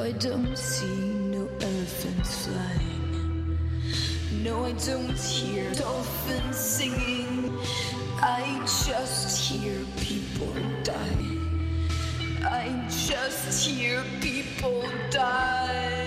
I don't see no elephants flying. No, I don't hear dolphins singing. I just hear people die. I just hear people die.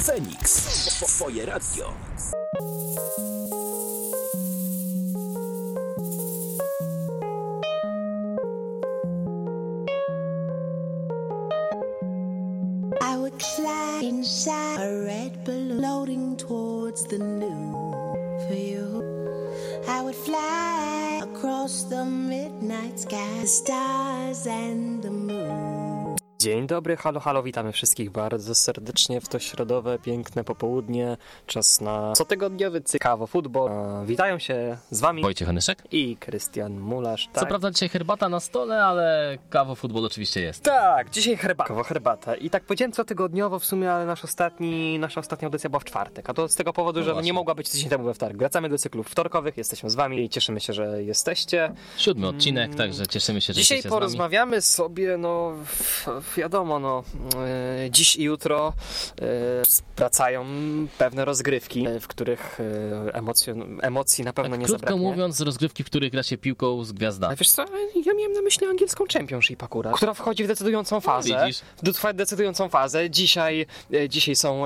Fenix. Twoje radio. Dobry, halo, halo, witamy wszystkich bardzo serdecznie w to środowe, piękne popołudnie. Czas na cotygodniowy cykawo futbol. E, Witają się z wami Wojciech Anyszek. i Krystian Mularz. Tak, Co prawda dzisiaj herbata na stole, ale kawo futbol oczywiście jest. tak, dzisiaj herbata. herbata. I tak powiedziałem cotygodniowo w sumie, ale nasz ostatni, nasza ostatnia audycja była w czwartek. A to z tego powodu, No że właśnie. nie mogła być tydzień temu we wtorek. Wracamy do cyklów wtorkowych, jesteśmy z wami i cieszymy się, że jesteście. Siódmy odcinek, także cieszymy się, że Dzisiaj jesteście z nami. porozmawiamy sobie, no w- wiadomo, no e, dziś i jutro e, wracają pewne rozgrywki, e, w których e, emocjon, emocji na pewno Tak, nie krótko zabraknie. mówiąc, rozgrywki, w których gra się piłką z gwiazdami. Ale wiesz co, ja miałem na myśli angielską Championship akurat, która wchodzi w decydującą fazę. No, widzisz. w decydującą fazę. Dzisiaj, dzisiaj są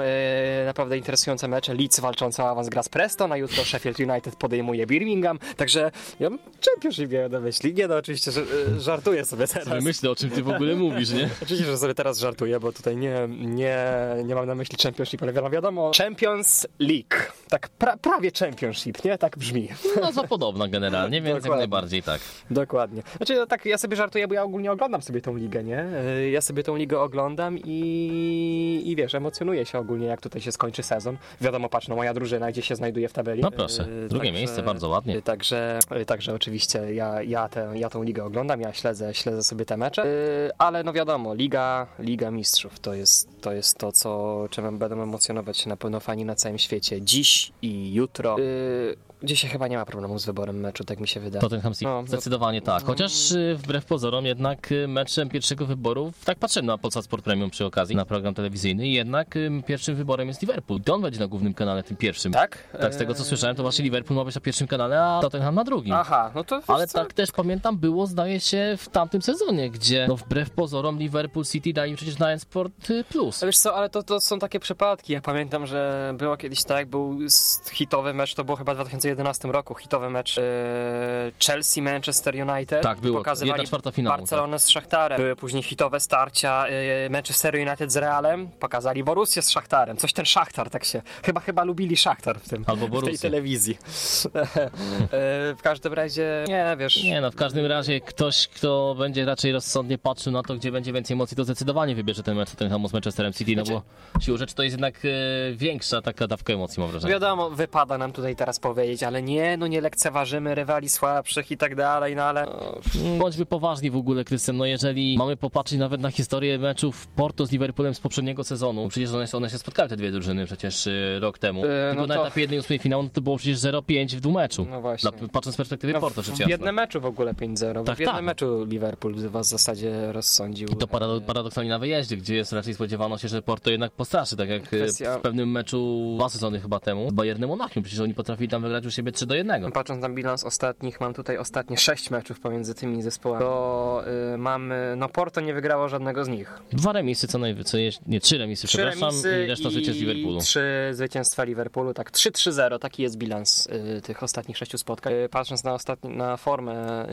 naprawdę interesujące mecze. Leeds walczący o awans gra z Preston, a jutro Sheffield United podejmuje Birmingham. Także ja mam Championship miałem na myśli. Nie no, oczywiście, że żartuję sobie teraz. Myślę, o czym ty w ogóle mówisz, nie? Oczywiście, że sobie teraz żartuję, bo tutaj nie, nie, nie mam na myśli Championship, ale wiadomo, Champions League. Tak pra, prawie Championship, nie? Tak brzmi. Nazwa podobna generalnie, więc jak Dokładnie. najbardziej tak. Dokładnie. Znaczy, no tak, ja sobie żartuję, bo ja ogólnie oglądam sobie tą ligę, nie? Y, Ja sobie tą ligę oglądam i, i wiesz, emocjonuję się ogólnie, jak tutaj się skończy sezon. Wiadomo, patrz, no moja drużyna, gdzie się znajduje w tabeli. No proszę, Y, drugie miejsce, bardzo ładnie. y, Także, y, także oczywiście ja, ja, tę, ja tą ligę oglądam, ja śledzę, śledzę sobie te mecze, Y, ale no wiadomo, liga, liga mistrzów to jest, to jest to, co, czym będą emocjonować się na pewno fani na całym świecie. Dziś i jutro. Y, Dzisiaj chyba nie ma problemu z wyborem meczu, tak mi się wydaje. Tottenham City. No, no- Zdecydowanie tak. Chociaż y, wbrew pozorom jednak y, meczem pierwszego wyboru, tak patrzyłem na Polsat Sport Premium przy okazji, na program telewizyjny, jednak y, pierwszym wyborem jest Liverpool. To on będzie na głównym kanale, tym pierwszym. Tak? Tak, z tego co słyszałem, to właśnie Liverpool ma być na pierwszym kanale, a Tottenham na drugim. Aha, no to Ale co? tak też pamiętam, było zdaje się w tamtym sezonie, gdzie no wbrew pozorom Liverpool City dali przecież na Sport Plus. Ale Wiesz co, ale to, to są takie przypadki. Ja pamiętam, że było kiedyś tak, był hitowy mecz, to było chyba w 2011 roku, hitowy mecz e, Chelsea-Manchester United. Tak, było. Pokazywali Jedna czwarta finału, Barcelonę z Szachtarem. Były później hitowe starcia e, Manchester United z Realem. Pokazali Borussię z Szachtarem. Coś ten Szachtar tak się... Chyba, chyba lubili Szachtar w, tym, Albo w tej telewizji. W każdym razie, nie wiesz... Nie no, w każdym razie ktoś, kto będzie raczej rozsądnie patrzył na to, gdzie będzie więcej emocji, to zdecydowanie wybierze ten mecz Tottenhamu z Manchesterem City, no Znaczy- bo siłą rzeczy to jest jednak e, większa taka dawka emocji, mam wrażenie. Wiadomo, wypada nam tutaj teraz powiedzieć, ale nie, no nie lekceważymy rywali słabszych i tak dalej, no ale... no, Bądźmy poważni w ogóle, Krystian, no jeżeli mamy popatrzeć nawet na historię meczów Porto z Liverpoolem z poprzedniego sezonu, przecież one, one się spotkały, te dwie drużyny przecież y, rok temu, E, tylko no na to- etapie 1-8 finału no to było przecież 0-5 w dwumeczu, No właśnie. Dla, patrząc z perspektywy No, Porto, rzecz w jasna. jednym meczu w ogóle 5-0, bo Tak, w jednym tak. meczu Liverpool was w zasadzie rozsądził. I to parado- paradoksalnie na wyjeździe, gdzie jest raczej spodziewano się, że Porto jednak postraszy, tak jak Kwestia- w pewnym meczu dwa sezony chyba temu z Bayernem Monachium, przecież oni potrafili tam wygrać u siebie 3 do 1. Patrząc na bilans ostatnich, mam tutaj ostatnie 6 meczów pomiędzy tymi zespołami, to y, mamy, no Porto nie wygrało żadnego z nich. Dwa remisy co najwyżej, nie, trzy remisy, Trzy przepraszam, remisy i reszta życie z Liverpoolu. trzy zwycięstwa Liverpoolu, tak 3-3-0, taki jest bilans y, tych ostatnich sześciu spotkań. Y, patrząc na, ostatni, na formę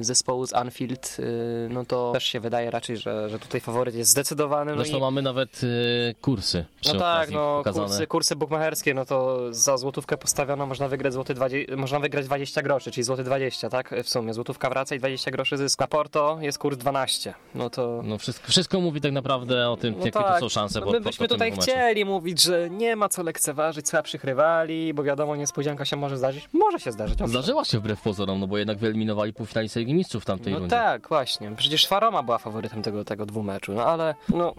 y, zespołu z Anfield, y, no to też się wydaje raczej, że, że tutaj faworyt jest zdecydowany. No Zresztą i, mamy nawet y, kursy no tak, no pokazane. kursy, kursy bukmacherskie, no to za złotówkę postawiono można wygrać złoty 20, można wygrać 20 groszy, czyli złoty 20, tak? W sumie złotówka wraca i 20 groszy zysk. Na Porto jest kurs 12. No to No wszystko, wszystko mówi tak naprawdę o tym, No jakie tak, to są szanse. no po- my po- byśmy po tym tutaj chcieli mówić, że nie ma co lekceważyć słabszych rywali, bo wiadomo, niespodzianka się może zdarzyć. Może się zdarzyć. owszem. Zdarzyła się wbrew pozorom, no bo jednak wyeliminowali półfinalistę Ligi Mistrzów w tamtej No rundzie. tak, właśnie. Przecież Faroma była faworytem tego, tego dwumeczu, no ale no...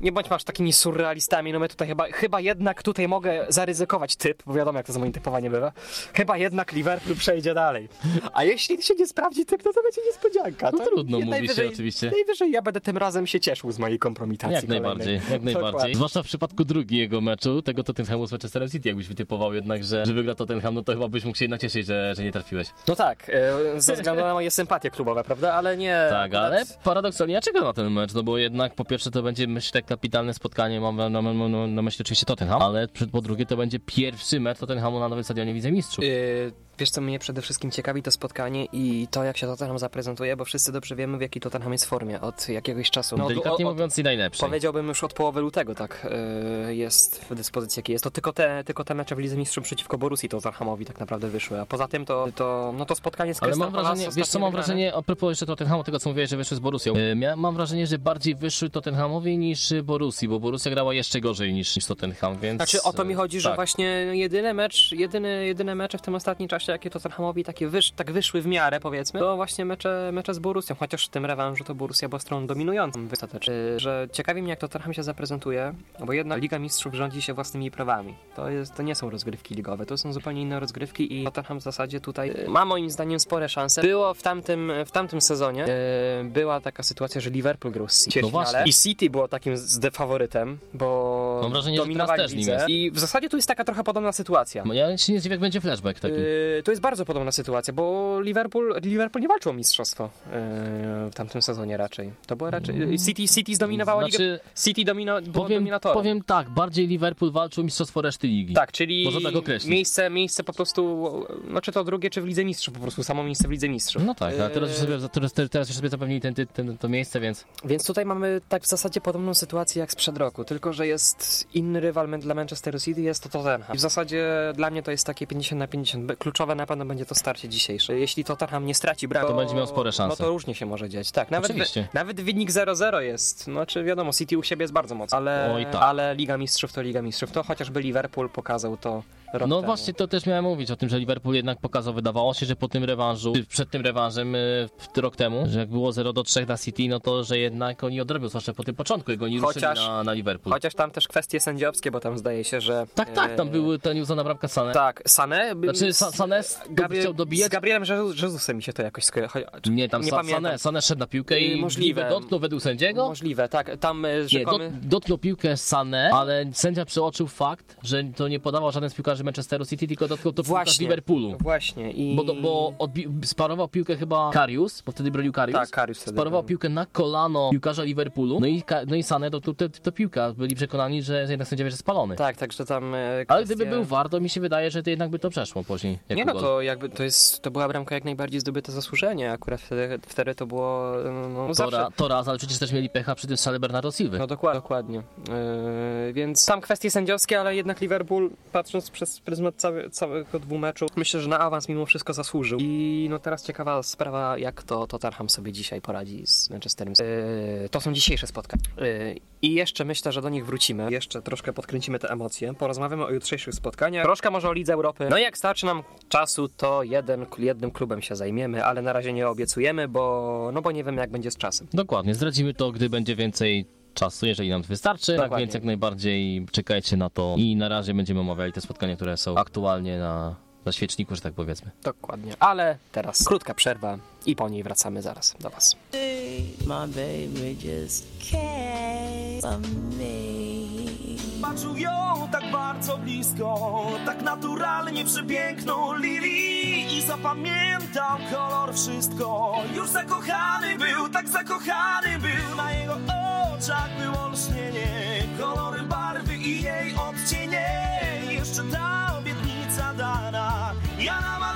Nie bądźmy aż takimi surrealistami, no my tutaj chyba, chyba jednak tutaj mogę zaryzykować typ, bo wiadomo jak to z moim typowaniem bywa. Chyba jednak Liverpool przejdzie dalej. A jeśli się nie sprawdzi typ, no to będzie niespodzianka. No To trudno nie- mówi się oczywiście. Najwyżej ja będę tym razem się cieszył z mojej kompromitacji Jak kolejnej. najbardziej, jak najbardziej. Zwłaszcza w przypadku drugiego meczu, tego Tottenhamu z Manchesterem City, jakbyś wytypował jednak, że, że wygra Tottenham, no to chyba byś mógł się jednak cieszyć, że, że nie trafiłeś. No tak, e, ze względu na moje sympatie klubowe, prawda? Ale nie. Tak, ale paradoksalnie ja czekam na ten mecz, no bo jednak po pierwsze to będzie myślę kapitalne spotkanie, mam na, na, na, myśli oczywiście Tottenham, ale po drugie to będzie pierwszy mecz Tottenhamu na nowym stadionie Widzę Mistrzów. Yy, wiesz co mnie przede wszystkim ciekawi to spotkanie i to jak się Tottenham zaprezentuje, bo wszyscy dobrze wiemy w jakiej Tottenham jest formie od jakiegoś czasu. No, Delikatnie o- o- mówiąc i. Powiedziałbym już od połowy lutego, tak yy, jest w dyspozycji jakiej jest. To tylko te, tylko te mecze w Lidze Mistrzów przeciwko Borussii Tottenhamowi tak naprawdę wyszły, a poza tym to, to, no to spotkanie z Ale Crystal mam wrażenie, wiesz co mam wygrane. wrażenie, a propos jeszcze Tottenhamu, tego co mówiłeś, że wyszły z Borussią. E, Mia, mam wrażenie, że bardziej wyszły Tottenhamowi niż Borussii, bo Borussia grała jeszcze gorzej niż, niż Tottenham, więc... Znaczy o to mi e, chodzi, że tak. właśnie jedyny mecz, jedyny, jedyne mecze w tym ostatnim czasie, jakie Tottenhamowi takie wysz, tak wyszły w miarę powiedzmy, to właśnie mecze, mecze z Borussią, chociaż w tym rewanżu to Borussia była stroną dominującą ostatecznie. Yy, Że ciekawi mnie jak Tottenham się zaprezentuje, bo jednak Liga Mistrzów rządzi się własnymi prawami. To, jest, to nie są rozgrywki ligowe, to są zupełnie inne rozgrywki i Tottenham w zasadzie tutaj yy, ma moim zdaniem spore szanse. Było w tamtym, w tamtym sezonie, yy, była taka sytuacja, że Liverpool grał z City No właśnie. i City było takim z faworytem, bo Mam wrażenie, że dominowali też nim jest. I w zasadzie tu jest taka trochę podobna sytuacja. No Ja się nie zdziwię, jak będzie flashback taki. Yy, to jest bardzo podobna sytuacja, bo Liverpool, Liverpool nie walczył o mistrzostwo yy, w tamtym sezonie raczej. To było raczej. City, City zdominowała ligę. Znaczy, City domino, było powiem, dominatorem. powiem tak, bardziej Liverpool walczył o mistrzostwo reszty ligi. Tak, czyli Można tak określić. miejsce, miejsce po prostu, no czy to drugie, czy w Lidze Mistrzów, po prostu samo miejsce w Lidze Mistrzów. No tak, a teraz już sobie, teraz, teraz już sobie zapewnili ten, ten, to miejsce, więc Więc tutaj mamy tak w zasadzie podobną sytuację jak sprzed roku, tylko że jest inny rywal dla Manchesteru City, jest to Tottenham. I w zasadzie dla mnie to jest takie 50 na 50. Be- Kluczowe na pewno będzie to starcie dzisiejsze. Jeśli Tottenham nie straci bramki, To będzie miał spore szanse. No to różnie się może dziać. Tak, nawet, Oczywiście. nawet wynik 0-0 jest. No czy wiadomo, City u siebie jest bardzo mocny, ale, Oj, tak. ale Liga Mistrzów to Liga Mistrzów. To chociażby Liverpool pokazał to rok No temu. właśnie, to też miałem mówić o tym, że Liverpool jednak pokazał, wydawało się, że po tym rewanżu, przed tym rewanżem y, rok temu, że jak było 0 do 3 na City, no to że jednak oni odrobią, zwłaszcza po tym początku, jak oni ruszyli Chociaż- na, na Liverpool. Chociaż tam też kwestie sędziowskie, bo tam zdaje się, że... Tak, tak, tam e, były ta nieuzana bramka Sane. Tak, Sané. Znaczy, Sa- Sané Gabriel, chciał dobijać. Z Gabrielem Jezusem mi się to jakoś skojarzy. Nie, tam nie Sa- pamiętam. Sane, Sane szedł na piłkę i Yy, możliwe. dotknął według sędziego. Możliwe, tak. Tam e, Nie, dot, rzekomy... dotknął piłkę Sane, ale sędzia przeoczył fakt, że to nie podawał żaden z piłkarzy Manchesteru City, tylko dotknął to piłkarz. Liverpoolu. Właśnie. I... Bo, bo odbi- sparował piłkę chyba Karius, bo wtedy bronił Karius. Tak, Karius wtedy Sparował bronił. piłkę na kolano piłkarza Liverpoolu, no i, no i Sane dotknął tę piłkę. Byli przekonani, że jednak sędzia że jest spalony. Tak, także tam e, Ale gdyby był VAR, to mi się wydaje, że to jednak by to przeszło później. Nie no, to jakby to jest, to była bramka jak najbardziej zdobyte zasłużenie, akurat wtedy, wtedy to było, no To, zawsze... ra, to raz, ale przecież też mieli pecha przy tym strzale Bernardo Silva. No dokładnie, dokładnie. Yy, więc tam kwestie sędziowskie, ale jednak Liverpool, patrząc przez przez pryzmat cały, całego dwóch meczów, myślę, że na awans mimo wszystko zasłużył. I no teraz ciekawa sprawa, jak to Tottenham sobie dzisiaj poradzi z Manchesterem. Yy, to są dzisiejsze spotkania. Yy, I jeszcze myślę, że do nich wrócimy. Jeszcze troszkę podkręcimy te emocje. Porozmawiamy o jutrzejszych spotkaniach. Troszkę może o Lidze Europy. No i jak starczy nam czasu, to jeden, jednym klubem się zajmiemy, ale na razie nie obiecujemy, bo, no bo nie wiemy jak będzie z czasem. Dokładnie, zdradzimy to, gdy będzie więcej czasu, jeżeli nam to wystarczy. Tak Dokładnie. więc jak najbardziej czekajcie na to i na razie będziemy omawiali te spotkania, które są aktualnie na, na świeczniku, że tak powiedzmy. Dokładnie. Ale teraz krótka przerwa i po niej wracamy zaraz do Was. My baby just cares for me. Patrzył ją tak bardzo blisko, tak naturalnie przepiękną Lili i zapamiętał kolor wszystko. Już zakochany był, tak zakochany był, na jego oczach było lśnienie, kolory barwy i jej odcienie. Jeszcze ta obietnica dana, ja namaluję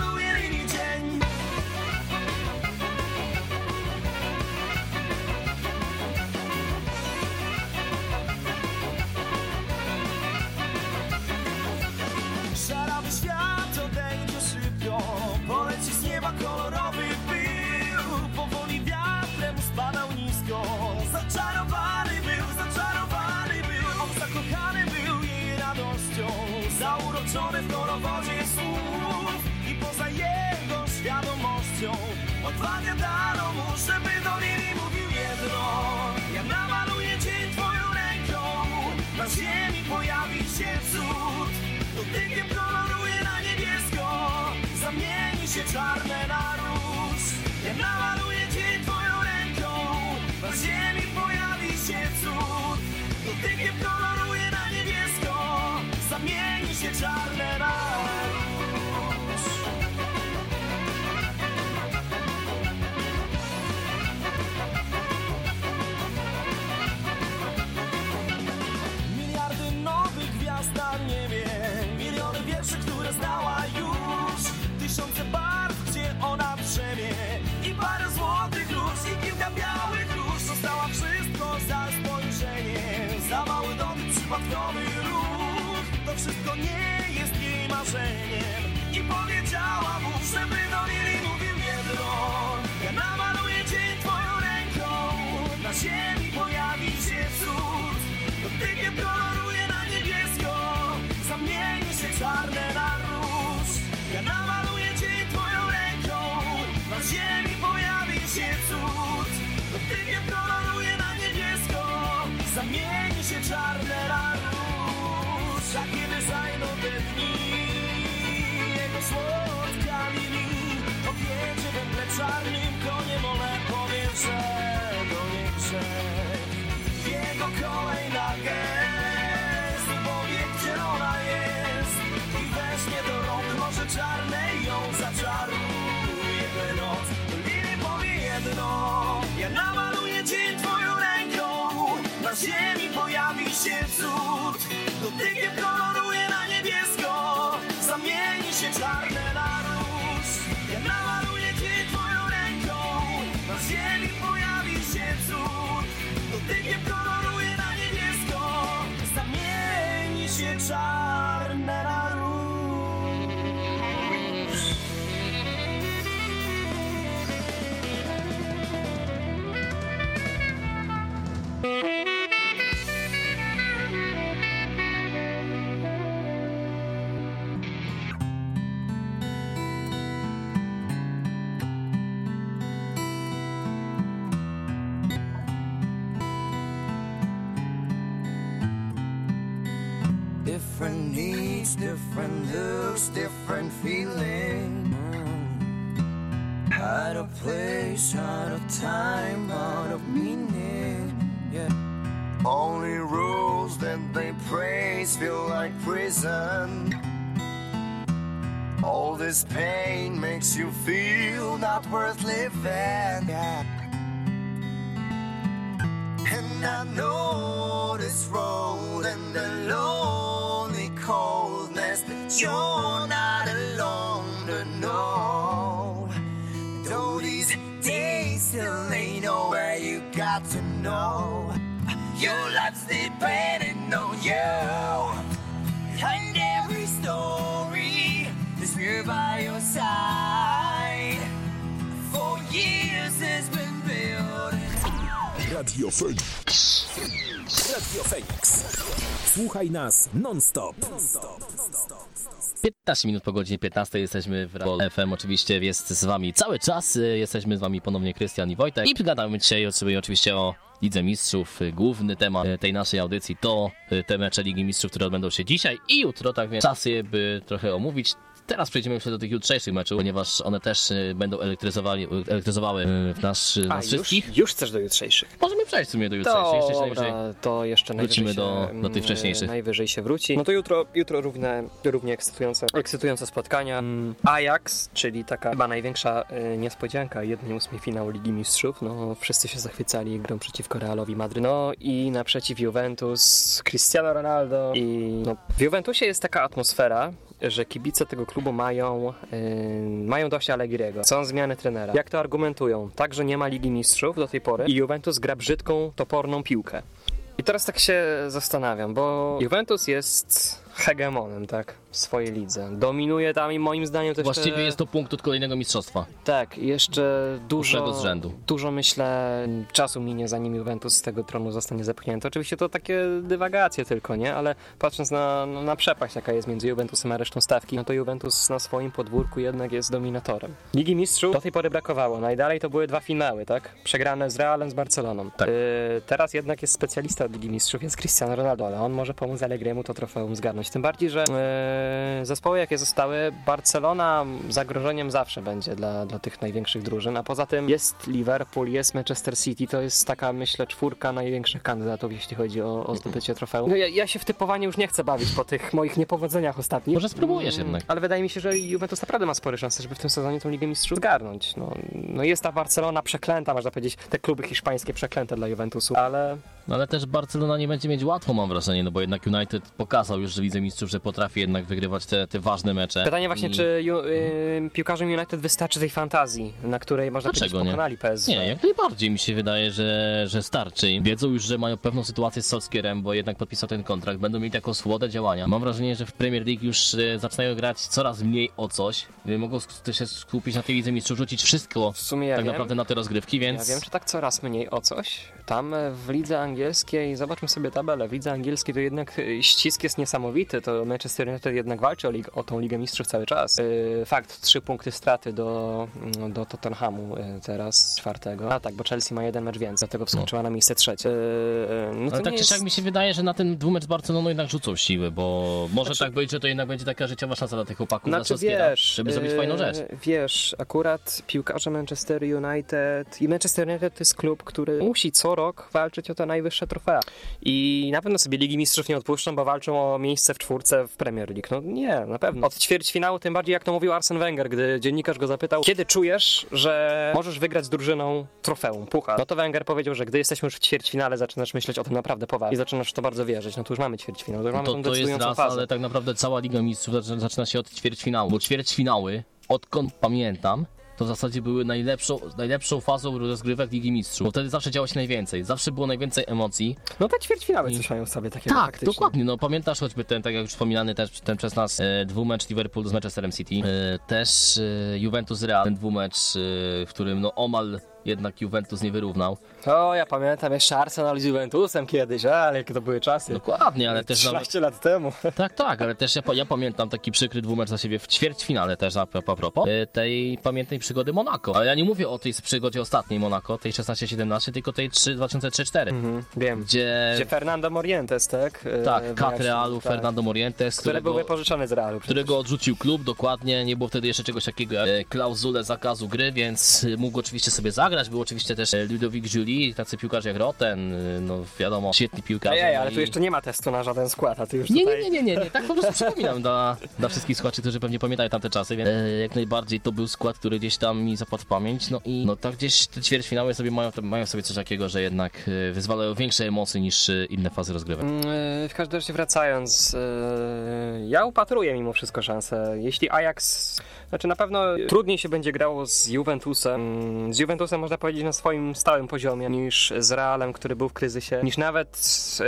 Odwagę dano mu, żeby do Lili mówił jedno. Ja namaluję dzień twoją ręką Na ziemi pojawi się cud. Dotykiem koloruje na niebiesko Zamieni się czarne na róż. Ja namaluję dzień twoją ręką Na ziemi pojawi się cud. Dotykiem koloruje na niebiesko Zamieni się czarne wszystko nie jest jej marzeniem. I powiedziała się cud Dotykiem koloruje different looks, different feeling. Mm. Out of place, out of time, out of meaning. Yeah. Only rules that they praise feel like prison. All this pain makes you feel not worth living. Yeah. And I know this road and the that you're not alone to know. Though these days still ain't over, you got to know your life's depending on you. And every storm here by your side. For years it's been building. Radio Feniks. Radio Feniks. Słuchaj nas non stop non-stop. 15 minut po godzinie 15 jesteśmy w Radio FM. Oczywiście jest z wami cały czas. Jesteśmy z wami ponownie Krystian i Wojtek. I przygadamy dzisiaj sobie oczywiście o Lidze Mistrzów. Główny temat tej naszej audycji to te mecze Ligi Mistrzów, które odbędą się dzisiaj i jutro. Tak więc czas je by trochę omówić. Teraz przejdziemy już do tych jutrzejszych meczów, ponieważ one też y, będą elektryzowali, elektryzowały y, w nas, y, A, nas wszystkich. już, już chcesz do jutrzejszych. Możemy przejść w sumie do jutrzejszych. Jeszcze najwyżej- to jeszcze najwyżej wrócimy do- do tych wcześniejszych. Najwyżej się wróci. No to jutro, jutro równe, równie ekscytujące, ekscytujące spotkania. Mm, Ajax, czyli taka chyba największa y, niespodzianka, 1-8 finału Ligi Mistrzów. No, wszyscy się zachwycali grą przeciwko Realowi Madryt. No i naprzeciw Juventus, Cristiano Ronaldo. I no, w Juventusie jest taka atmosfera, że kibice tego klubu mają, yy, mają dość Allegriego. Są zmiany trenera. Jak to argumentują? Tak, że nie ma Ligi Mistrzów do tej pory i Juventus gra brzydką, toporną piłkę. I teraz tak się zastanawiam, bo Juventus jest hegemonem, tak, w swojej lidze. Dominuje tam i moim zdaniem też Właściwie jest to punkt od kolejnego mistrzostwa. Tak, jeszcze dużo, z rzędu. dużo myślę czasu minie zanim Juventus z tego tronu zostanie zepchnięty. Oczywiście to takie dywagacje tylko, nie? Ale patrząc na, na, na przepaść jaka jest między Juventusem a resztą stawki, no to Juventus na swoim podwórku jednak jest dominatorem. Ligi Mistrzów do tej pory brakowało. Najdalej to były dwa finały, tak? Przegrane z Realem, z Barceloną. Tak. Yy, teraz jednak jest specjalista od Ligi Mistrzów, jest Cristiano Ronaldo, ale on może pomóc Allegriemu to trofeum zgarnąć. Tym bardziej, że yy, zespoły jakie zostały, Barcelona zagrożeniem zawsze będzie dla, dla tych największych drużyn, a poza tym jest Liverpool, jest Manchester City, to jest taka myślę czwórka największych kandydatów, jeśli chodzi o, o zdobycie trofeum. No ja, ja się w typowanie już nie chcę bawić po tych moich niepowodzeniach ostatnich. Może spróbujesz Mm, jednak. Ale wydaje mi się, że Juventus naprawdę ma spore szanse, żeby w tym sezonie tą Ligę Mistrzów zgarnąć. No, no jest ta Barcelona przeklęta, można powiedzieć, te kluby hiszpańskie przeklęte dla Juventusu, ale No ale też Barcelona nie będzie mieć łatwo, mam wrażenie, no bo jednak United pokazał już, że Lidze Mistrzów, że potrafi jednak wygrywać te, te ważne mecze. pytanie właśnie, I- czy ju, y, piłkarzom United wystarczy tej fantazji, na której można Dlaczego powiedzieć nie? pokonali PSG. Nie, jak najbardziej mi się wydaje, że, że starczy. Wiedzą już, że mają pewną sytuację z Solskierem, bo jednak podpisał ten kontrakt. Będą mieli taką swobodę działania. Mam wrażenie, że w Premier League już e, zaczynają grać coraz mniej o coś. E, Mogą się skupić na tej Lidze Mistrzów, rzucić wszystko W sumie ja tak wiem. naprawdę na te rozgrywki, więc... Ja wiem, czy tak coraz mniej o coś. Tam e, w lidze angielskiej, zobaczmy sobie tabelę, w lidze angielskiej to jednak ścisk jest niesamowity, to Manchester United jednak walczy o, lig, o tą Ligę Mistrzów cały czas. E, Fakt, trzy punkty straty do, mm, do Tottenhamu e, teraz, czwartego. A tak, bo Chelsea ma jeden mecz więcej, dlatego wskoczyła na miejsce trzecie. E, No Ale tak czy jest... mi się wydaje, że na ten dwumecz z Barceloną jednak rzucą siły, bo może Znaczy- tak być, że to jednak będzie taka życiowa szansa dla tych chłopaków, Znaczy wiesz, żeby zrobić e, fajną rzecz. Wiesz, akurat piłkarze Manchester United i Manchester United to jest klub, który musi co rok walczyć o te najwyższe trofea. I na pewno sobie Ligi Mistrzów nie odpuszczą, bo walczą o miejsce w czwórce w Premier League. No nie, na pewno. Od ćwierćfinału, tym bardziej jak to mówił Arsene Wenger, gdy dziennikarz go zapytał, kiedy czujesz, że możesz wygrać z drużyną trofeum, puchar. No to Wenger powiedział, że gdy jesteśmy już w ćwierćfinale, zaczynasz myśleć o tym naprawdę poważnie i zaczynasz w to bardzo wierzyć. No to już mamy ćwierćfinał, to już mamy To, tą to jest raz, fazę. ale tak naprawdę cała Liga Mistrzów zaczyna, zaczyna się od ćwierćfinału, bo ćwierćfinały, odkąd pamiętam, to w zasadzie były najlepszą, najlepszą fazą rozgrywek Ligi Mistrzów, bo wtedy zawsze działo się najwięcej, zawsze było najwięcej emocji. No te ćwierćfinały coś mają sobie takiego Tak, faktycznie. dokładnie, no pamiętasz choćby ten, tak jak już wspominany też ten przez nas e, dwumecz Liverpool z Manchesterem City, e, też e, Juventus Real, ten dwumecz, e, w którym no omal jednak Juventus nie wyrównał. O, ja pamiętam jeszcze Arsenal z Juventusem kiedyś, ale jakie to były czasy. Dokładnie, ale też nawet, 13 lat temu. Tak, tak, ale też ja, ja pamiętam taki przykry dwumecz za siebie w ćwierćfinale też a, a propos e, tej pamiętnej przygody Monako. Ale ja nie mówię o tej przygodzie ostatniej Monako, tej 16-17, tylko tej 3 2003-4, Mhm, wiem. gdzie, Gdzie Fernando Morientes, tak? E, tak, kat Realu, tak. Fernando Morientes, Które którego, były pożyczone z Realu. przecież. którego odrzucił klub, dokładnie, nie było wtedy jeszcze czegoś takiego jak e, klauzulę zakazu gry, więc mógł oczywiście sobie zagrać, był oczywiście też e, Ludovic Julie, tacy piłkarze jak Roten, e, no wiadomo, świetni piłkarze. Ej, no ale tu jeszcze nie ma testu na żaden skład, a ty już Nie, tutaj... nie, nie, nie, nie, nie, tak po prostu przypominam dla, dla wszystkich słuchaczy, którzy pewnie pamiętają tamte czasy, więc e, jak najbardziej to był skład, który gdzieś tam mi zapadł w pamięć, no i no tak gdzieś te ćwierćfinały sobie mają, mają sobie coś takiego, że jednak wyzwalają większe emocje niż inne fazy rozgrywek. Mm, W każdym razie wracając, ja upatruję mimo wszystko szansę. Jeśli Ajax, znaczy na pewno trudniej się będzie grało z Juventusem. Z Juventusem można powiedzieć, na swoim stałym poziomie niż z Realem, który był w kryzysie, niż nawet z, e,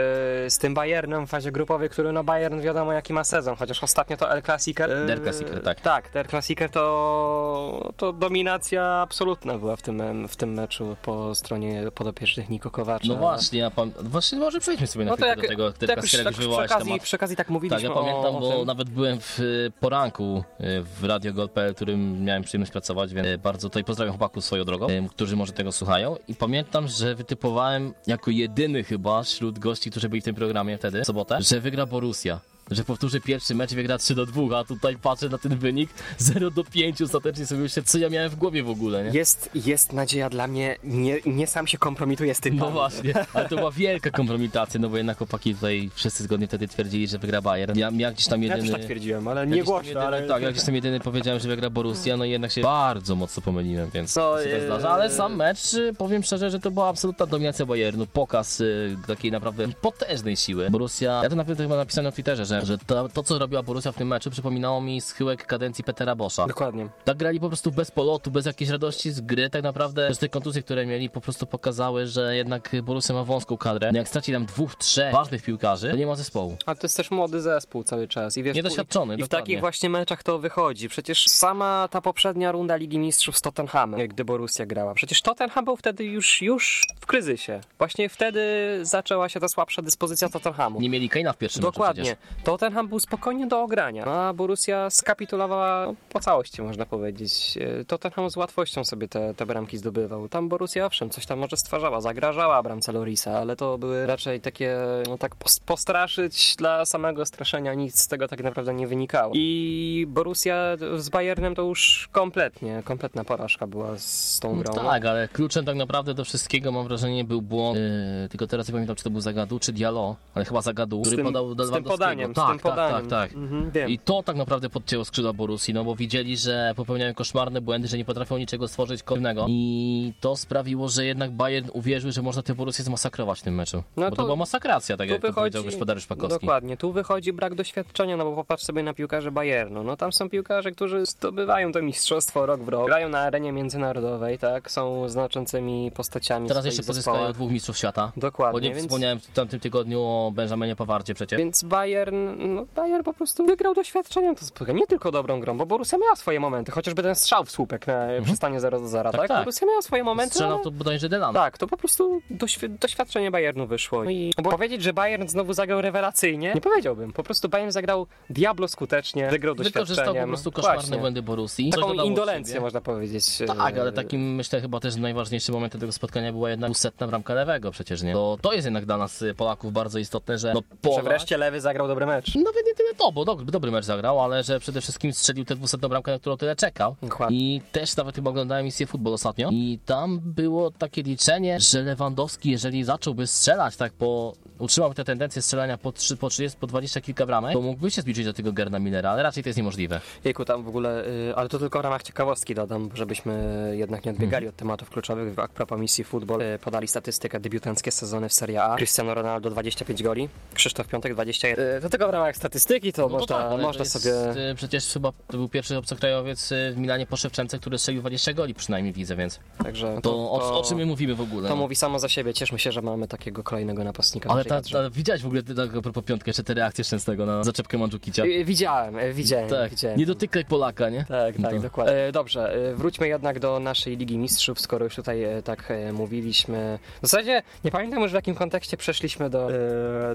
z tym Bayernem w fazie grupowej, który no Bayern wiadomo jaki ma sezon, chociaż ostatnio to El Clasicer. e, Der Clasicer, tak. Tak, Der Clasicer to, to dominacja absolutna była w tym, w tym meczu po stronie podopiecznych Niko Kowacza. No właśnie, ja pam... właśnie może przejdźmy sobie na No chwilę do tego, jak już, jak tak przy, okazji, przy okazji tak Tak, mówiliśmy ja pamiętam, o, o bo tym. nawet byłem w y, poranku y, w Radio Gol.pl, w którym miałem przyjemność pracować, więc y, bardzo tutaj pozdrawiam chłopaków swoją drogą, y, którzy może tego słuchają. I pamiętam, że wytypowałem jako jedyny chyba wśród gości, którzy byli w tym programie wtedy, w sobotę, że wygra Borussia. Że powtórzy pierwszy mecz i wygra 3 do 2, a tutaj patrzę na ten wynik 0 do 5, ostatecznie sobie myślę, co ja miałem w głowie w ogóle, nie? Jest, jest nadzieja dla mnie, nie, nie sam się kompromituję z tym No panem. właśnie, ale to była wielka kompromitacja, no bo jednak chłopaki tutaj wszyscy zgodnie wtedy twierdzili, że wygra Bayern. Ja, ja gdzieś tam Ja jedyny... też tak twierdziłem, ale Ja nie głośno, jedyny, ale... Tak, ja gdzieś tam jedyny powiedziałem, że wygra Borussia, no i jednak się bardzo mocno pomyliłem, więc No, to się tak e, zdarza. Ale sam mecz, powiem szczerze, że to była absolutna dominacja Bayernu, pokaz y, takiej naprawdę potężnej siły. Borussia, ja to nawet chyba napisałem na Twitterze, że, że to, to, co robiła Borussia w tym meczu, przypominało mi schyłek kadencji Petera Boscha. Dokładnie. Tak grali po prostu bez polotu, bez jakiejś radości z gry. Tak naprawdę też te kontuzje, które mieli, po prostu pokazały, że jednak Borussia ma wąską kadrę. Jak straci tam dwóch, trzech ważnych piłkarzy, to nie ma zespołu. A to jest też młody zespół cały czas. I wiesz, Niedoświadczony, I w dokładnie. takich właśnie meczach to wychodzi. Przecież sama ta poprzednia runda Ligi Mistrzów z Tottenhamem, gdy Borussia grała. Przecież Tottenham był wtedy już, już w kryzysie. Właśnie wtedy zaczęła się ta słabsza dyspozycja Tottenhamu. Nie mieli Kane'a w pierwszym meczu Dokładnie. Tottenham był spokojnie do ogrania, a Borussia skapitulowała no, po całości, można powiedzieć. E, Tottenham z łatwością sobie te, te bramki zdobywał. Tam Borussia owszem, coś tam może stwarzała, zagrażała bramce Lorisa, ale to były raczej takie, no tak pos- postraszyć dla samego straszenia, nic z tego tak naprawdę nie wynikało. I Borussia z Bayernem to już kompletnie, kompletna porażka była z tą grą. No tak, ale kluczem tak naprawdę do wszystkiego mam wrażenie był błąd. Yy, tylko teraz nie pamiętam, czy to był Zagadu, czy Diallo, ale chyba Zagadu, który tym- podał do z tym podaniem, z tak, tym podaniem. Tak, tak, tak. Mhm, wiem. I to tak naprawdę podcięło skrzydła Borussii, no bo widzieli, że popełniają koszmarne błędy, że nie potrafią niczego stworzyć kolejnego. I to sprawiło, że jednak Bayern uwierzył, że można tę Borussię zmasakrować w tym meczu. No bo to- to była masakracja, tak jak to powiedział gospodarz Szpakowski. Dokładnie, tu wychodzi brak doświadczenia, no bo popatrz sobie na piłkarzy Bayernu. No tam są piłkarze, którzy zdobywają to mistrzostwo rok w rok, grają na arenie międzynarodowej, tak? Są znaczącymi postaciami Teraz jeszcze pozyskają dwóch mistrzów świata. Bo Dokładnie, nie więc, wspomniałem w tamtym tygodniu o Benjaminie Pawardzie przecież. więc Bayern, no Bayern po prostu wygrał doświadczeniem to spotkanie. Nie tylko dobrą grą, bo Borussia miała swoje momenty, chociażby ten strzał w słupek na przy stanie 0 do 0, tak? Tak, tak. Borussia miała swoje momenty, Strzelał to bodajże Delano. Tak, to po prostu doświ- doświadczenie Bayernu wyszło. No i bo powiedzieć, że Bayern znowu zagrał rewelacyjnie, nie powiedziałbym. Po prostu Bayern zagrał diablo skutecznie, wygrał Wykorzystał doświadczeniem. po prostu koszmarne Właśnie. błędy Borussii. Taką indolencję można powiedzieć. Tak, ale e, takim myślę chyba też najważniejszym momentem tego spotkania była jednak setna bramka lewego przecież, nie? To, to jest jednak dla nas y, Polaków bardzo istotne, że no Że Polak, wreszcie lewy zagrał dobry mecz. nawet nie tyle to, bo dobry, dobry mecz zagrał, ale że przede wszystkim strzelił tę dwusetną bramkę, na którą tyle czekał. Dokładnie. I też nawet chyba oglądałem misję futbol ostatnio i tam było takie liczenie, że Lewandowski, jeżeli zacząłby strzelać tak po... Utrzymałby tę tendencję strzelania po, 3, po 30, po 20 kilka bramek, to mógłby się zbliżyć do tego Gerna Millera, ale raczej to jest niemożliwe. Jejku, tam w ogóle, y, ale to tylko w ramach ciekawostki dodam, żebyśmy jednak nie odbiegali od tematów kluczowych. A propos misji futbol, y, podali statystykę debiutanckie sezony w Serie A. Cristiano Ronaldo 25 goli, Krzysztof Piątek 21. Y, To tylko w ramach statystyki, to No to można, tak, ale można to jest, sobie... y, Przecież chyba to był pierwszy obcokrajowiec y, w Milanie po Szewczence, który strzelił 20 goli przynajmniej w lidze, więc Także to, o, o czym my mówimy w ogóle? To no? mówi samo za siebie. Cieszmy się, że mamy takiego kolejnego napastnika. w Ale ta, ta, widziałeś w ogóle tak, a propos piątkę, czy te reakcje Szczęsnego na zaczepkę Mandzukicia? Y, Widziałem, y, widziałem, Tak, widziałem. nie dotykaj Polaka, nie? Tak, No tak, to- dokładnie. E, dobrze, e, wróćmy jednak do naszej Ligi Mistrzów, skoro już tutaj e, tak e, mówiliśmy. W zasadzie nie pamiętam już w jakim kontekście przeszliśmy do,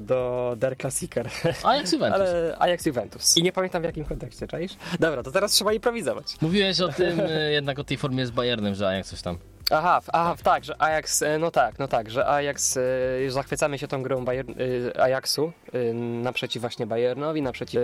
do Der Klassiker, A jak Juventus? ale Ajax Juventus. I nie pamiętam w jakim kontekście, czaisz? Dobra, to teraz trzeba improwizować. Mówiłeś o tym, jednak o tej formie z Bayernem, że Ajax coś tam. Aha, w- aha, w- tak, że Ajax, e, no tak, no tak, że Ajax, e, zachwycamy się tą grą Bayern, e, Ajaxu, e, naprzeciw właśnie Bayernowi, naprzeciw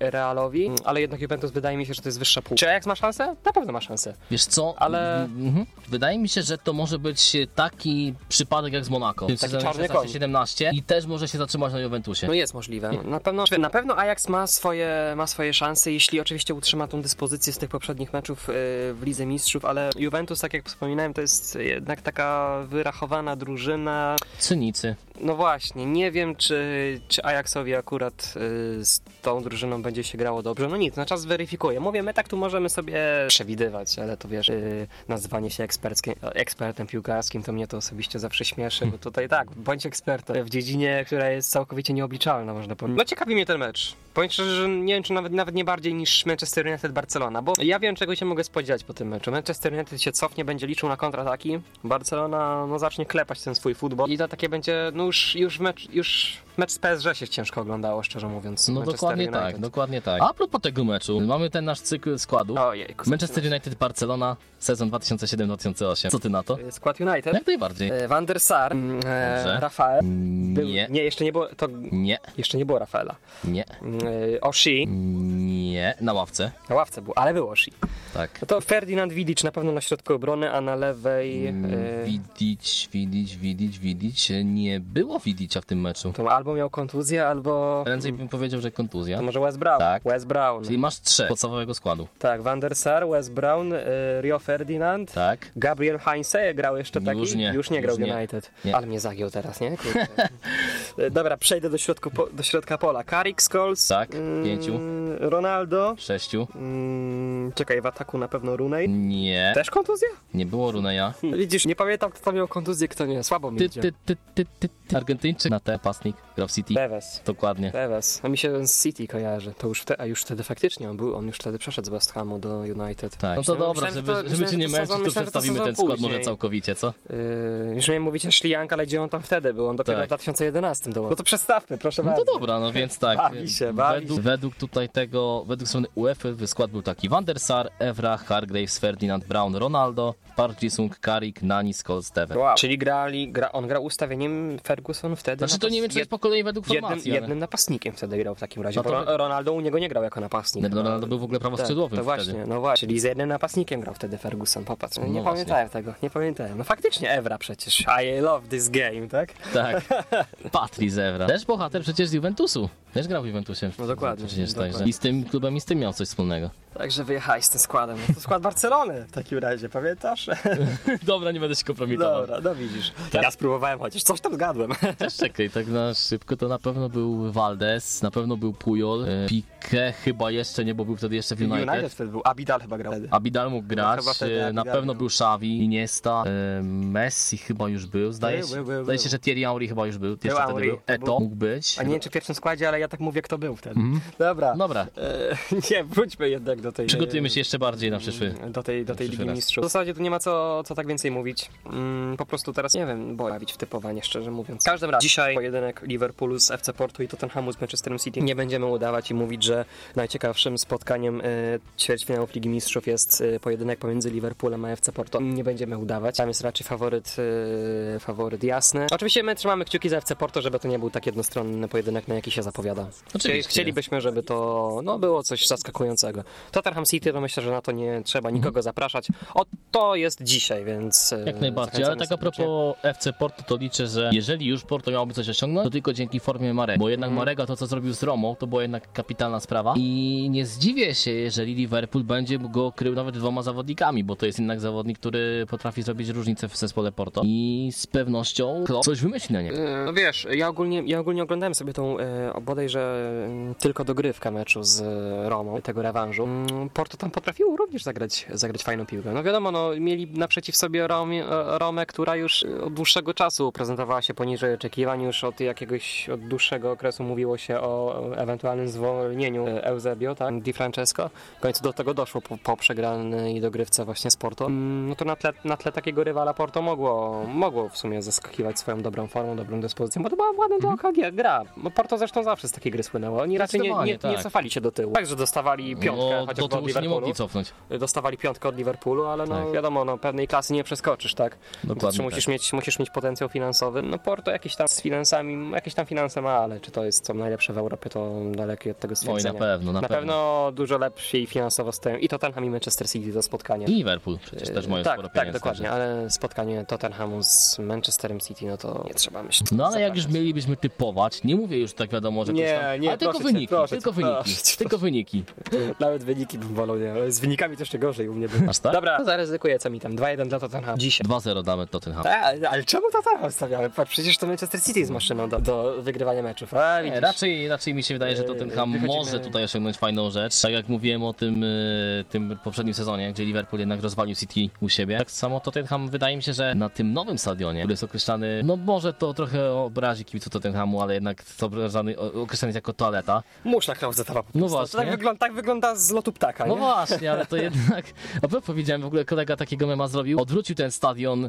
e, Realowi, ale jednak Juventus wydaje mi się, że to jest wyższa pół. Czy Ajax ma szansę? Na pewno ma szansę. Wiesz co? Ale- Mhm. Wydaje mi się, że to może być taki przypadek jak z Monaco. W sezonie czarny koń. 16-17 i też może się zatrzymać na Juventusie. No jest możliwe. Na pewno, na pewno Ajax ma swoje, ma swoje szanse, jeśli oczywiście utrzyma tą dyspozycję z tych poprzednich meczów e, w Lidze Mistrzów, ale Juventus, tak jak wspominałem, to jest jednak taka wyrachowana drużyna. Cynicy. No właśnie, nie wiem, czy, czy Ajaxowi akurat y, z tą drużyną będzie się grało dobrze. No nic, na czas weryfikuję. Mówię, my tak tu możemy sobie przewidywać, ale to wiesz, y, nazywanie się ekspertem piłkarskim, to mnie to osobiście zawsze śmieszy, bo tutaj tak, bądź ekspertem w dziedzinie, która jest całkowicie nieobliczalna, można powiedzieć. No ciekawi mnie ten mecz. Powiem szczerze, że nie wiem, czy nawet, nawet nie bardziej niż Manchester United-Barcelona, bo ja wiem, czego się mogę spodziewać po tym meczu. Manchester United się cofnie, będzie liczył na kontrataki, Barcelona no, zacznie klepać ten swój futbol i to takie będzie, no już, już, mecz, już mecz z PSG się ciężko oglądało, szczerze mówiąc. No Manchester dokładnie United. tak, dokładnie tak. A propos tego meczu, mamy ten nasz cykl składu. Ojejku. Manchester United Barcelona, sezon 2007-2008. Co ty na to? Skład United. Jak najbardziej. E, Van der Sar, mm, e. Rafael. Był, Nie, nie, jeszcze nie było, to nie, jeszcze nie było Rafaela. nie, Mm, e, Oshi, nie. Na ławce. na ławce był, ale był Oshi. Tak. No to Ferdinand Vidic na pewno na środku obrony, a na lewej e, Widić, widić, widić, widić. Nie było Widicia w tym meczu. to albo miał kontuzję, albo Prędzej bym powiedział, że kontuzja. to może Wes Brown. Tak. Wes Brown. Czyli masz trzech podstawowego składu. Tak, Van der Sar, Wes Brown, e, Rio Ferdinand, Tak. Gabriel Heinze grał jeszcze taki? Już nie, Już nie grał już nie. United. Nie. Ale mnie zagiął teraz, nie? E, Dobra, przejdę do, środku, po, do środka pola. Carrick, Scholes, Tak, mm, pięciu. Ronaldo, Sześciu. mm, czekaj, w ataku na pewno Runej. Nie. Też kontuzja? Nie było Runeja. Widzisz, nie pamiętam kto miał kontuzję, kto nie. Słabo mi Ty, ty, ty, ty, ty, ty. Argentyńczyk na te pasnik. Grał w City. Tevez. Dokładnie. Tevez. A mi się z City kojarzy. To już te, a już wtedy faktycznie on był, on już wtedy przeszedł z West Hamu do United. Tak. No to Myślałem, dobra, że żeby, to- żeby myślałem, cię nie męczyć, to myślałem, przedstawimy ten skład może całkowicie, co? Yy, już miałem mówić o Sri Lanka, ale gdzie on tam wtedy był? On dopiero Tak. w 2011 dołączył. No to przedstawmy, proszę No bardzo. to dobra, no więc tak. Bawi się, bawi według, się. według tutaj tego, według strony UEFA skład był taki Van der Sar, Evra, Hargraves, Ferdinand, Brown, Ronaldo, Park Ji-sung, Carrick, Nani, Scholes, Steven. Wow. Czyli grali, gra, on grał ustawieniem Ferguson wtedy. Znaczy to nie wiem, czy jest po kolei według jednym, formacji, ale... jednym napastnikiem wtedy grał w takim razie. No to- bo Ro- Ronaldo u niego nie grał jako napastnik. No, Ronaldo był w ogóle Tak, prawoskrzydłowym to wtedy. właśnie, no właśnie. Czyli z jednym napastnikiem grał wtedy Ferguson, popatrz. No, nie No właśnie. pamiętałem tego, nie pamiętałem. No faktycznie Evra przecież. I love this game, tak? Tak. Patrice Evra. Też bohater przecież z Juventusu. Też grał w Juventusie. No dokładnie, Przecież dokładnie. także. I z tym klubem i z tym miał coś wspólnego. Także wyjechałeś z tym składem. No to skład Barcelony w takim razie, pamiętasz? Dobra, nie będę się kompromitował. Dobra, no widzisz. Ja spróbowałem chociaż, coś tam zgadłem. Też czekaj, tak na szybko to na pewno był Valdes, na pewno był Puyol, e, Piqué chyba jeszcze nie, bo był wtedy jeszcze w United. United wtedy był, Abidal chyba grał wtedy. Abidal mógł grać, wtedy e, na pewno był. był Xavi, Iniesta, e, Messi chyba już był, zdaje Był, się, był, był, zdaje był. się że Thierry Henry chyba już był, jeszcze wtedy Henry, był, to Eto był- mógł być. A nie wiem czy w pierwszym składzie, ale ja tak mówię kto był wtedy. Dobra. Dobra, E, nie, wróćmy jednak do tej... przygotujemy się jeszcze bardziej na przyszły. do tej, do tej Ligi raz. Mistrzów. W zasadzie tu nie ma co, co tak więcej mówić. Mm, po prostu teraz nie wiem, bo bawić w typowanie, szczerze mówiąc. W każdym razie, dzisiaj pojedynek Liverpoolu z FC Portu i Tottenhamu z Manchesterem City. Nie będziemy udawać i mówić, że najciekawszym spotkaniem e, ćwierćfinałów Ligi Mistrzów jest e, pojedynek pomiędzy Liverpoolem a FC Porto. Nie będziemy udawać. Tam jest raczej faworyt, e, faworyt jasny. Oczywiście my trzymamy kciuki za FC Porto, żeby to nie był tak jednostronny pojedynek, na jaki się zapowiada. Oczywiście. Chcielibyśmy, żeby to no, było coś zaskakującego. Tottenham City, to myślę, że na to nie trzeba nikogo zapraszać. O, to jest dzisiaj, więc. e, Jak najbardziej, ale tak a propos FC Porto, to liczę, że jeżeli już Porto miałoby coś osiągnąć, to tylko dzięki formie Marega. Bo jednak Marega to, co zrobił z Romą, to była jednak kapitalna sprawa. I nie zdziwię się, jeżeli Liverpool będzie go krył nawet dwoma zawodnikami, bo to jest jednak zawodnik, który potrafi zrobić różnicę w zespole Porto. I z pewnością Klopp coś wymyśli na niego. E, No wiesz, ja ogólnie, ja ogólnie oglądałem sobie tą e, bodajże mm, tylko dogrywkę meczu z Romą, tego rewanżu. Mm, Porto tam potrafiło również zagrać, zagrać fajną piłkę. No wiadomo, no, mieli naprzeciw sobie Romie, e, Romę, która już od dłuższego czasu prezentowała się poniżej oczekiwań. Już od jakiegoś od dłuższego okresu mówiło się o ewentualnym zwolnieniu e, Eusebio, tak? Di Francesco. W końcu do tego doszło po, po przegranej dogrywce właśnie z Porto. Mm, No to na tle, na tle takiego rywala Porto mogło, mogło w sumie zaskakiwać swoją dobrą formą, dobrą dyspozycją, bo to była ładna do oka gier- gra. Porto zresztą zawsze z takiej gry słynęło. Oni raczej nie, nie, nie tak. cofali się do tyłu. Także dostawali piątkę No, chociażby od Liverpoolu. cofnąć. Dostawali piątkę od Liverpoolu, ale no Tak. wiadomo, no pewnej klasy nie przeskoczysz, tak? Dokładnie Czy musisz, tak. mieć, musisz mieć potencjał finansowy. No Porto jakieś tam z finansami, jakieś tam finanse ma, ale czy to jest co najlepsze w Europie, to dalekie od tego Oj, stwierdzenia. na pewno, na, Na pewno dużo lepiej finansowo stoją i Tottenham i Manchester City to spotkanie. I Liverpool przecież też mają tak, sporo tak, dokładnie, ale spotkanie Tottenhamu z Manchesterem City, no to nie trzeba myśleć. No ale jak już zapraszać. mielibyśmy typować, nie mówię już tak wiadomo, że Nie, Nie, tam. nie, tylko wyniki, tylko wyniki, tylko wyniki. Nawet wyniki bym wolał, nie? Z wynikami to jeszcze gorzej u mnie by. Aż tak? Dobra, zaryzykuję, co mi tam, 2-1 dla Tottenham. Dzisiaj. 2-0 damy Tottenham. A, ale czemu Tottenham stawiamy? Patrz, przecież to Manchester City jest maszyną do, do wygrywania meczów. A, Nie, widzisz. raczej, raczej mi się wydaje, że Tottenham Wychodzimy- może tutaj osiągnąć fajną rzecz. Tak jak mówiłem o tym, y, tym poprzednim sezonie, gdzie Liverpool jednak rozwalił City u siebie. Tak samo Tottenham wydaje mi się, że na tym nowym stadionie, który jest określany, no może to trochę obrazi kibiców Tottenhamu, ale jednak to obrażany, o- określany jest jako toaleta. Muszla klauzetowa. po No prostu. właśnie. To Tak wygląda, tak wygląda z lotu ptaka, No nie? właśnie, ale to jednak. A propos powiedziałem, w ogóle kolega takiego mema zrobił. Odwrócił ten stadion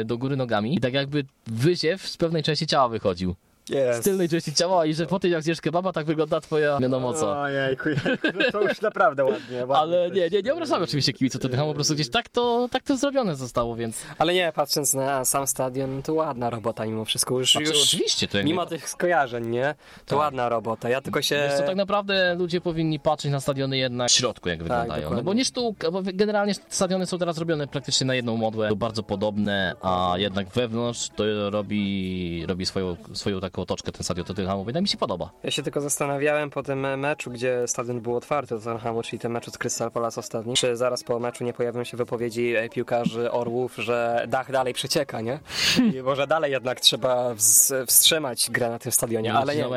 y, do góry nogami i tak jakby wyziew z pewnej części ciała wychodził. Z Jest. tylnej części ciała i że po tym jak zjesz kebaba, tak wygląda twoja wiadomo co. Ojejku, jejku, no to już naprawdę ładnie. ładnie Ale nie, nie, nie obrażamy oczywiście kibiców Tottenhamu, po prostu gdzieś tak to, tak to zrobione zostało, więc... Ale nie, patrząc na sam stadion, to ładna robota mimo wszystko. Już, Znaczy, już oczywiście, to jak mimo nie- tych skojarzeń, nie? To Tak. ładna robota. Ja tylko się... Wiesz co, tak naprawdę ludzie powinni patrzeć na stadiony jednak w środku, jak wyglądają. No Tak, dokładnie. bo nie sztuka, bo generalnie stadiony są teraz robione praktycznie na jedną modłę, są bardzo podobne, a jednak wewnątrz to robi, robi swoją, swoją taką otoczkę ten stadion Tottenhamu, więc mi się podoba. Ja się tylko zastanawiałem po tym meczu, gdzie stadion był otwarty do Tottenhamu, czyli tym meczu z Crystal Palace ostatni, czy zaraz po meczu nie pojawią się wypowiedzi e, piłkarzy Orłów, że dach dalej przecieka, nie? I może dalej jednak trzeba wstrzymać grę na tym stadionie, ale nie.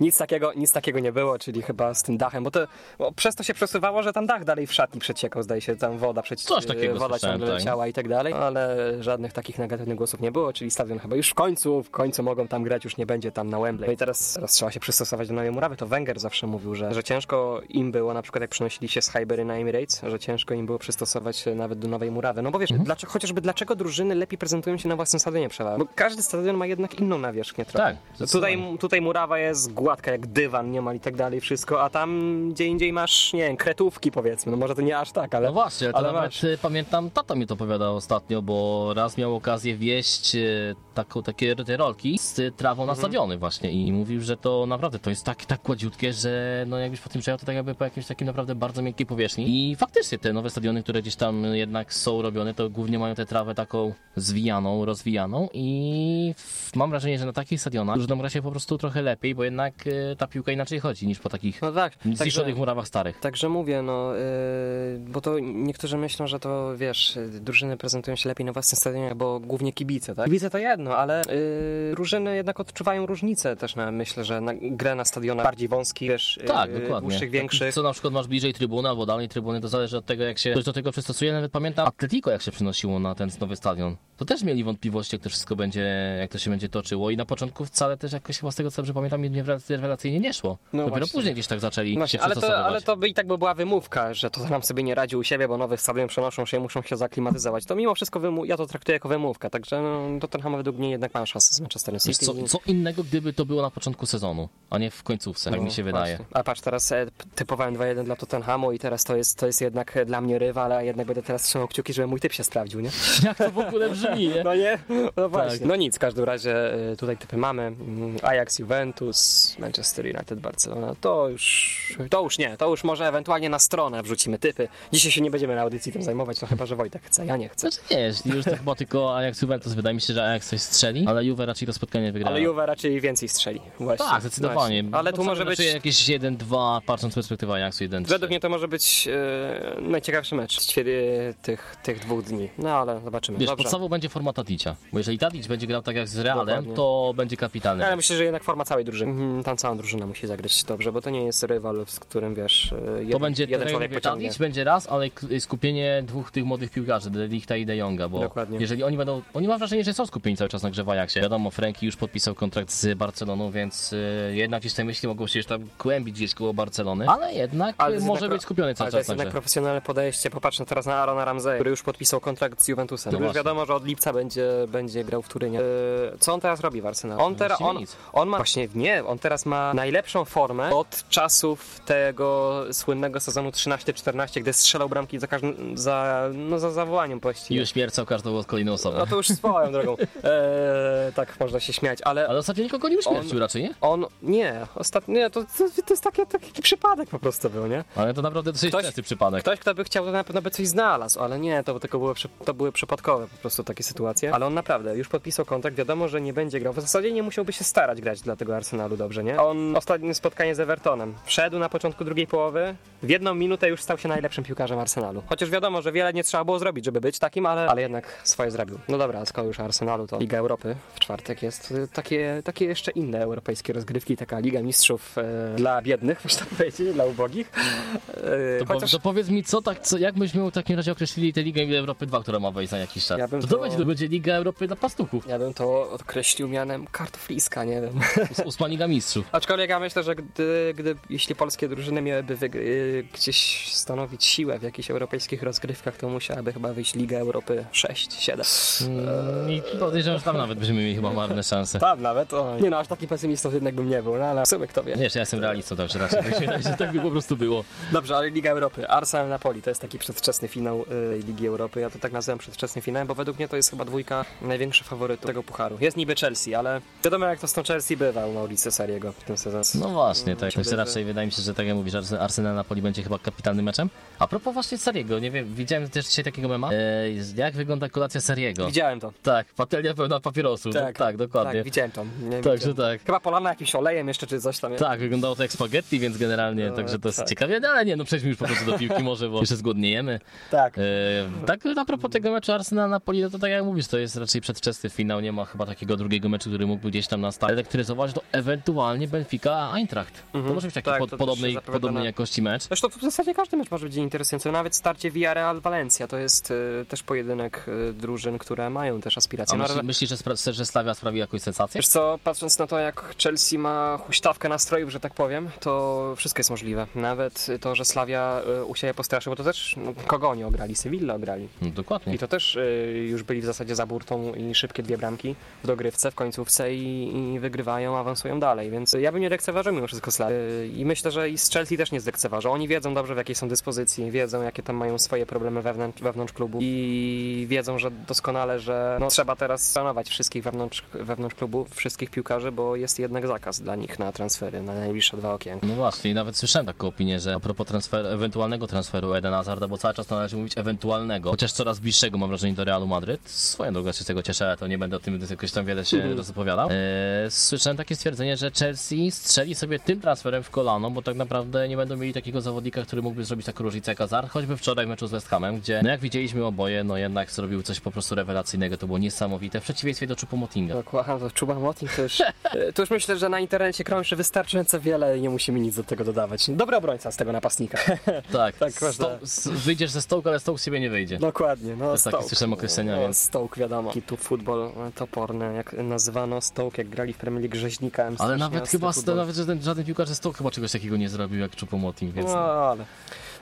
Nic takiego, nic takiego nie było, czyli chyba z tym dachem, bo to bo przez to się przesuwało, że tam dach dalej w szatni przeciekał, zdaje się, tam woda przecież Coś takiego woda ciągle tak. leciała i tak dalej, ale żadnych takich negatywnych głosów nie było, czyli stadion chyba już w końcu, w końcu mogą tam grać, już nie będzie tam na Wembley. No i teraz, teraz trzeba się przystosować do nowej murawy, to Wenger zawsze mówił, że, że ciężko im było, na przykład jak przenosili się z Highbury na Emirates, że ciężko im było przystosować się nawet do nowej murawy. No bo wiesz, Mhm. dlaczego, chociażby dlaczego drużyny lepiej prezentują się na własnym stadionie przeważnie? Bo każdy stadion ma jednak inną nawierzchnię trochę. Tak, Tutaj, zdecydowanie. tutaj murawa jest gładka jak dywan niemal i tak dalej, wszystko, a tam gdzie indziej masz, nie wiem, kretówki powiedzmy, no może to nie aż tak, ale... No właśnie, ale nawet masz. e, pamiętam, tata mi to opowiadał ostatnio, bo raz miał okazję wieść e, taką, takie rolki z trawą Mhm. Na stadiony właśnie i mówił, że to naprawdę to jest tak, tak gładziutkie, że no jakbyś po tym przejechał, to tak jakby po jakimś takim naprawdę bardzo miękkiej powierzchni i faktycznie te nowe stadiony, które gdzieś tam jednak są robione, to głównie mają tę trawę taką zwijaną, rozwijaną i mam wrażenie, że na takich stadionach drużynom gra się po prostu trochę lepiej, bo jednak e, ta piłka inaczej chodzi niż po takich No tak, zniszczonych murawach starych. Także mówię, no, yy, bo to niektórzy myślą, że to wiesz, drużyny prezentują się lepiej na własnym stadionie, bo głównie kibice, tak? Kibice to jedno, ale yy, drużyny jednak odczuwają różnicę też, na, myślę, że na, grę na stadionach bardziej wąskich, wiesz, yy, Tak, dokładnie. dłuższych, większych. Co na przykład masz bliżej trybuny albo dalej trybuny, to zależy od tego, jak się ktoś do tego przystosuje. Nawet pamiętam Atletico, jak się przenosiło na ten nowy stadion. To też mieli wątpliwości, jak to wszystko będzie, jak to się będzie toczyło i na początku wcale też jakoś chyba z tego, co dobrze pamiętam, nie- rewelacyjnie nie szło. No Dopiero właśnie. później gdzieś tak zaczęli się Właśnie, ale, to, ale to by i tak by była wymówka, że to nam sobie nie radzi u siebie, bo nowy stadion przenoszą się i muszą się zaklimatyzować. To mimo wszystko ja to traktuję jako wymówkę, także no, Tottenham według mnie jednak ma szansę z Manchesterem City. co, co innego, gdyby to było na początku sezonu, a nie w końcówce, tak No, mi się wydaje. właśnie. A patrz, teraz e, typowałem 2-1 dla Tottenhamu i teraz to jest, to jest jednak e, dla mnie rywal, a jednak będę teraz trzymał kciuki, żeby mój typ się sprawdził, nie? Jak to w ogóle brzmi, nie? No nie? No właśnie. Tak. No nic, w każdym razie e, tutaj typy mamy. Mm, Ajax, Juventus, Manchester United, Barcelona. To już, to już nie, to już może ewentualnie na stronę wrzucimy typy. Dzisiaj się nie będziemy na audycji tym zajmować, no chyba, że Wojtek chce, ja nie chcę. Znaczy nie, już to chyba tylko Ajax Juventus, wydaje mi się, że Ajax coś strzeli, ale Juve raczej to spotkanie wygra. Ale Juve raczej więcej strzeli. Właśnie. Tak, zdecydowanie. Właśnie. Ale tu może być... jakieś 1-2, patrząc z perspektywy Ajaxu 1 Według mnie to może być e, najciekawszy mecz ćwie- tych, tych dwóch dni. No ale zobaczymy. Wiesz, Dobrze. podstawą będzie forma Tadicia, bo jeżeli Tadic będzie grał tak jak z Realem, Dokładnie. to będzie kapitalny. Ale myślę, że jednak forma całej drużyny. Mhm, Tam cała drużyna musi zagrać dobrze, bo to nie jest rywal, z którym wiesz. e, Jeden, To będzie, jeden człowiek pociągnie. Tadic będzie raz, ale skupienie dwóch tych młodych piłkarzy, De Lichta i De Jonga, bo Dokładnie. jeżeli oni będą, oni mam wrażenie, że są skupieni cały czas na grze w Ajaxie. Wiadomo, Franki już podpisał kontrakt z Barceloną, więc y, jednak gdzieś te myśli mogą się już tam kłębić gdzieś koło Barcelony, ale jednak Ale y, jest może być skupiony cały Ale to czas jest na jednak profesjonalne podejście. Popatrzmy teraz na Arona Ramsey, który już podpisał kontrakt z Juventusem. No już wiadomo, że od lipca będzie, będzie grał w Turynie. E, Co on teraz robi w Arsenalu? On, teraz, on, on ma właśnie nie, on teraz ma najlepszą formę od czasów tego słynnego sezonu 13-14, gdy strzelał bramki za każdym, za, no, za zawołaniem właściwie. uśmiercał każdą kolejną osobę. No to już swoją drogą. E, tak można się śmiać, ale Ale zasadzie nikogo nie uśmiercił raczej, nie? On, nie, ostatnio, nie, to, to, to jest taki, taki przypadek po prostu był, nie? Ale to naprawdę dosyć Ktoś- częsty przypadek. Ktoś, kto by chciał, to na pewno by coś znalazł, ale nie, to tylko były, przy- to były przypadkowe po prostu takie sytuacje. Ale on naprawdę już podpisał kontrakt, wiadomo, że nie będzie grał. W zasadzie nie musiałby się starać grać dla tego Arsenalu dobrze, nie? On ostatnie spotkanie z Evertonem wszedł na początku drugiej połowy, w jedną minutę już stał się najlepszym piłkarzem Arsenalu. Chociaż wiadomo, że wiele nie trzeba było zrobić, żeby być takim, ale, ale jednak swoje zrobił. No dobra, skoro już Arsenalu, to Liga Europy w czwartek jest y, takie, takie jeszcze inne europejskie rozgrywki, taka Liga Mistrzów e, dla biednych, można powiedzieć, dla ubogich. E, To, po, to powiedz mi, co tak, co, jak byśmy w takim razie określili tę Ligę Europy 2, która ma wejść za jakiś czas? Ja bym to, to to- będzie, to będzie Liga Europy dla pastuchów. Ja bym to określił mianem kartofliska, nie wiem. Ós- Ósma Liga Mistrzów. Aczkolwiek ja myślę, że gdy, gdy jeśli polskie drużyny miałyby wygr- y, gdzieś stanowić siłę w jakichś europejskich rozgrywkach, to musiałaby chyba wyjść Liga Europy 6-7. Mm, I podejrzewam, że tam nawet byśmy mieli chyba marne szanse. Tam nawet, o. Nie no, aż taki pesymistą jednak bym nie był, no ale w sumie kto wie. Nie, że ja jestem realistą, także raczej się wydaje, że tak by po prostu było. Dobrze, ale Liga Europy. Arsenal Napoli to jest taki przedwczesny finał y, Ligi Europy. Ja to tak nazywam przedwczesny finał, bo według mnie to jest chyba dwójka największych faworytów tego pucharu. Jest niby Chelsea, ale wiadomo jak to z tą Chelsea bywa u Mauricio Sariego w tym sezonie. No właśnie, tak. Myślę, że- raczej wydaje mi się, że tak jak mówisz, Arse- Arsenal Napoli będzie chyba kapitalnym meczem. A propos właśnie Sariego, nie wiem, widziałem też dzisiaj takiego mema. E, jak wygląda kolacja Sariego? Widziałem to. Tak, patelnia pełna papierosów. Tak, tak dokładnie. Tak, widziałem to. Nie, Także tak. Chyba polana jakimś olejem jeszcze, czy coś tam. Tak, wyglądało to jak spaghetti, więc generalnie, No, także to jest tak. ciekawe, no, ale nie, no przejdźmy już po prostu do piłki może, bo jeszcze zgłodniejemy. Tak. E, tak, a propos tego meczu Arsenal Napoli, no to tak jak mówisz, to jest raczej przedwczesny finał, nie ma chyba takiego drugiego meczu, który mógłby gdzieś tam nastać. Elektryzować to ewentualnie Benfica Eintracht. To może być taki Tak, pod, podobnej, podobnej jakości mecz. Zresztą w zasadzie każdy mecz może być interesujący. Nawet starcie Villarreal-Valencia to jest y, też pojedynek y, drużyn, które mają też aspiracje. A No, myśli, ale- myślisz, że, spra- że Slavia sprawi jakąś sensację? Wiesz co, patrząc na to, jak Chelsea ma huśtawkę nastrojów, że tak powiem, to wszystko jest możliwe. Nawet to, że Slavia y, u siebie postraszył, bo to też no, kogo oni ograli? Sevilla ograli. No, dokładnie. I to też y, już byli w zasadzie za burtą i szybkie dwie bramki w dogrywce, w końcówce i, i wygrywają, awansują dalej, więc ja bym nie lekceważył mimo wszystko Slavy. Y, I myślę, że i z Chelsea też nie zlekceważą. Oni wiedzą dobrze w jakiej są dyspozycji, wiedzą jakie tam mają swoje problemy wewnątrz, wewnątrz klubu i wiedzą, że doskonale, że no, trzeba teraz szanować wszystkich wewnątrz, wewnątrz klubu, wszystkich piłkarzy, bo jest jednak zakaz dla nich na transfery na najbliższe dwa okienka. No właśnie, i nawet słyszałem taką opinię, że a propos ewentualnego transferu Eden Hazarda, bo cały czas należy mówić ewentualnego, chociaż coraz bliższego mam wrażenie do Realu Madryt. Swoją drogą się z tego cieszę, ale to nie będę o tym jakoś tam wiele się Mhm. rozopowiadał. Eee, słyszałem takie stwierdzenie, że Chelsea strzeli sobie tym transferem w kolano, bo tak naprawdę nie będą mieli takiego zawodnika, który mógłby zrobić taką różnicę jak Hazard, choćby wczoraj w meczu z West Hamem, gdzie no jak widzieliśmy oboje, no jednak zrobił coś po prostu rewelacyjnego, to było niesamowite, w przeciwieństwie do Choupo-Motinga. Dokładnie, to Czuba Moting to już, e, to już myślę, że na internecie krąży wystarczająco wiele i nie musimy nic do tego dodawać. Dobry obrońca z tego napastnika. Tak, Tak, sto- s- wyjdziesz ze stołka, ale stołk z siebie nie wyjdzie. Dokładnie, no jest takie Stoke. słyszałem określenia, no, więc- Stoke wiadomo. Taki tu futbol e, toporny, jak nazywano Stoke, jak grali w Premier League rzeźnika. Ale nawet chyba nawet żaden, żaden piłkarz ze stołu chyba czegoś takiego nie zrobił jak Choupo-Moting, więc... No, ale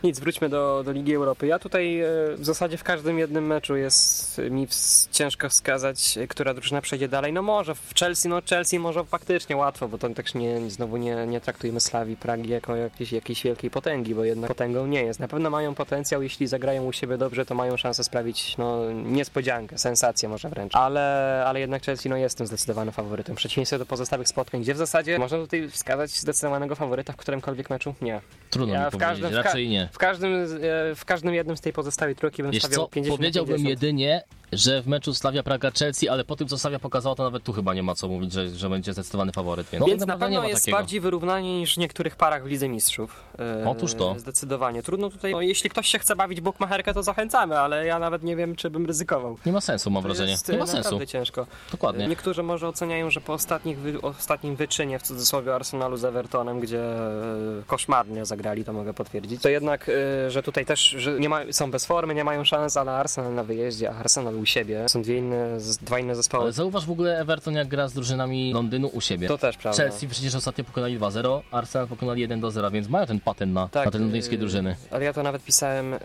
nic, wróćmy do, do Ligi Europy. Ja tutaj e, w zasadzie w każdym jednym meczu jest mi ws- ciężko wskazać, e, która drużyna przejdzie dalej. No może w Chelsea, no Chelsea może faktycznie łatwo, bo to też nie, znowu nie, nie traktujemy Slawii Pragi jako jakiejś, jakiejś wielkiej potęgi, bo jednak potęgą nie jest. Na pewno mają potencjał, jeśli zagrają u siebie dobrze, to mają szansę sprawić no, niespodziankę, sensację może wręcz. Ale, ale jednak Chelsea no, jest tym zdecydowanym faworytem. W przeciwieństwie do pozostałych spotkań, gdzie w zasadzie można tutaj wskazać zdecydowanego faworyta w którymkolwiek meczu? Nie. Trudno Ja mi w każdym- raczej nie. W każdym, e, w każdym jednym z tej pozostałej trójki bym Wiesz stawiał co, 50 powiedziałbym 50. jedynie, że w meczu Slavia Praga-Chelsea, ale po tym co Slavia pokazała, to nawet tu chyba nie ma co mówić, że, że będzie zdecydowany faworyt. Więc, Więc tak na naprawdę pewno jest takiego. bardziej wyrównanie niż w niektórych parach w Lidze Mistrzów. E, Otóż to. Zdecydowanie. Trudno tutaj, no, jeśli ktoś się chce bawić bukmacherkę, to zachęcamy, ale ja nawet nie wiem, czy bym ryzykował. Nie ma sensu, mam To wrażenie. jest, Nie e, ma sensu. naprawdę ciężko. Dokładnie. Niektórzy może oceniają, że po ostatnich wy, ostatnim wyczynie w cudzysłowie Arsenalu z Evertonem, gdzie e, koszmarnie zagrali, to mogę potwierdzić, to jednak, e, że tutaj też że nie ma, są bez formy, nie mają szans, ale Arsenal na wyjeździe, a Arsenal u siebie. Są dwie inne, dwa inne zespoły. Ale zauważ w ogóle Everton jak gra z drużynami Londynu u siebie. To też prawda. Chelsea przecież ostatnio pokonali 2-0, Arsenal pokonali 1-0, więc mają ten patent na, Tak, na te londyńskie yy, drużyny. Ale ja to nawet pisałem, yy,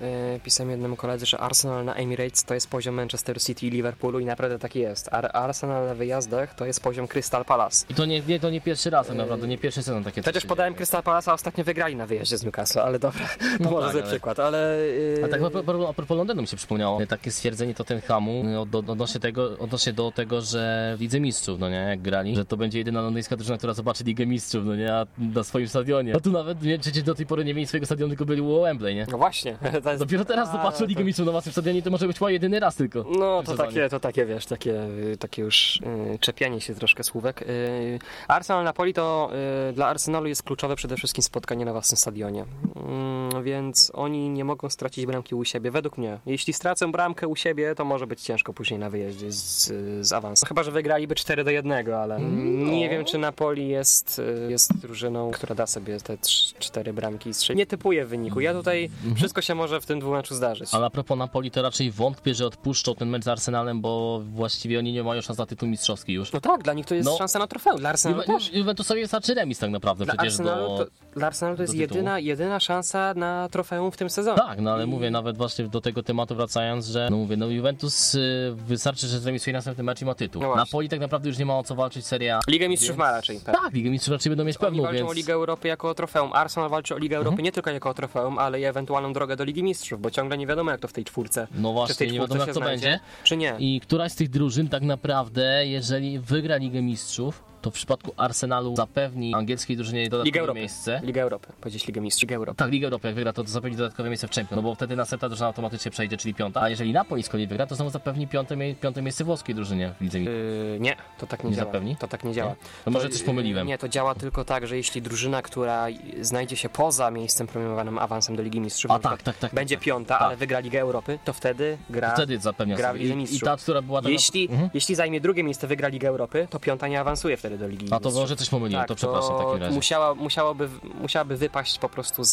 pisałem jednemu koledze, że Arsenal na Emirates to jest poziom Manchester City i Liverpoolu i naprawdę tak jest. Ar Arsenal na wyjazdach to jest poziom Crystal Palace. I to nie, nie, to nie pierwszy raz tak naprawdę, nie pierwszy sezon takie Chociaż podałem. Crystal Palace, a ostatnio wygrali na wyjeździe z Newcastle, ale dobra, No może tak, zły ale- przykład, ale... Yy... A tak a propos, Londynu mi się przypomniało takie stwierdzenie Tottenhamu, programu y, od, od, odnośnie, tego, odnośnie do tego, że w Lidze Mistrzów, no nie, jak grali, że to będzie jedyna londyńska drużyna, która zobaczy Ligę Mistrzów, no nie, a na swoim stadionie. A tu nawet, nie, przecież do tej pory nie mieli swojego stadionu, tylko byli u Wembley, nie? No właśnie. To jest... Dopiero teraz A, zobaczą Ligę to- Mistrzów na własnym stadionie, to może być chyba jedyny raz tylko. No to takie, to takie wiesz, takie, y, takie już y, czepianie się troszkę słówek. Y, Arsenal Napoli to y, dla Arsenalu jest kluczowe przede wszystkim spotkanie na własnym stadionie. Mm, więc oni nie mogą stracić bramki u siebie, według mnie. Jeśli stracą bramkę u siebie, to może być ciężko później na wyjeździe z, z awansem. Chyba, że wygraliby 4 do 1, ale No. nie wiem, czy Napoli jest, jest drużyną, która da sobie te 4 bramki i strzeli. Nie typuję wyniku. Ja tutaj wszystko się może w tym dwumeczu zdarzyć. Ale a propos Napoli, to raczej wątpię, że odpuszczą ten mecz z Arsenalem, bo właściwie oni nie mają szans na tytuł mistrzowski już. No tak, dla nich to jest No. szansa na trofeum. Dla Arsenalu Juve- też. Juventusowi wystarczy remis tak naprawdę Dla przecież Arsenalu, do... to, dla Arsenalu to jest jedyna, jedyna szansa na trofeum w tym sezonie. Tak, no ale mówię nawet właśnie do tego tematu wracając, że no mówię, no Juventus y, wystarczy, że zremisuje następny mecz i ma tytuł. No. Napoli tak naprawdę już nie ma o co walczyć Serie A. Ligę Mistrzów ma raczej. Tak. Tak, Ligę Mistrzów raczej będą mieć Oni pewną, walczą więc... o Ligę Europy jako o trofeum. Arsenal walczy o Ligę Europy Mhm. nie tylko jako o trofeum, ale i ewentualną drogę do Ligi Mistrzów, bo ciągle nie wiadomo jak to w tej czwórce. No właśnie, tej nie czwórce wiadomo jak to znajdzie, będzie. Czy nie? I któraś z tych drużyn tak naprawdę, jeżeli wygra Ligę Mistrzów, to w przypadku Arsenalu zapewni angielskiej drużynie dodatkowe Europy. miejsce. Liga Europy. Powiedzieć Ligę Mistrzów. Ligę Europy. Tak, Ligę Europy jak wygra, to zapewni dodatkowe miejsce w Champions, no bo wtedy następna drużyna automatycznie przejdzie, czyli piąta. A jeżeli Napoli z kolei wygra, to znowu zapewni piąte, mie- piąte miejsce włoskiej drużynie w Lidze. Yy, nie, to tak nie, Nie działa. zapewni? To tak nie działa. To może To, coś pomyliłem. Nie, to działa tylko tak, że jeśli drużyna, która znajdzie się poza miejscem premiowanym awansem do Ligi Mistrzów, A tak, przykład tak, tak, będzie tak. piąta, Tak. ale wygra Ligę Europy, to wtedy gra, Wtedy zapewnia gra w. Lidze I, I ta, która była tak jeśli, Mhm. jeśli zajmie drugie miejsce, wygra Ligę Europy, to piąta nie awansuje wtedy do Ligi A to Mistrzów. może coś pomyliłem, to przepraszam w takim razie. Musiała, musiałoby, musiałaby wypaść po prostu z,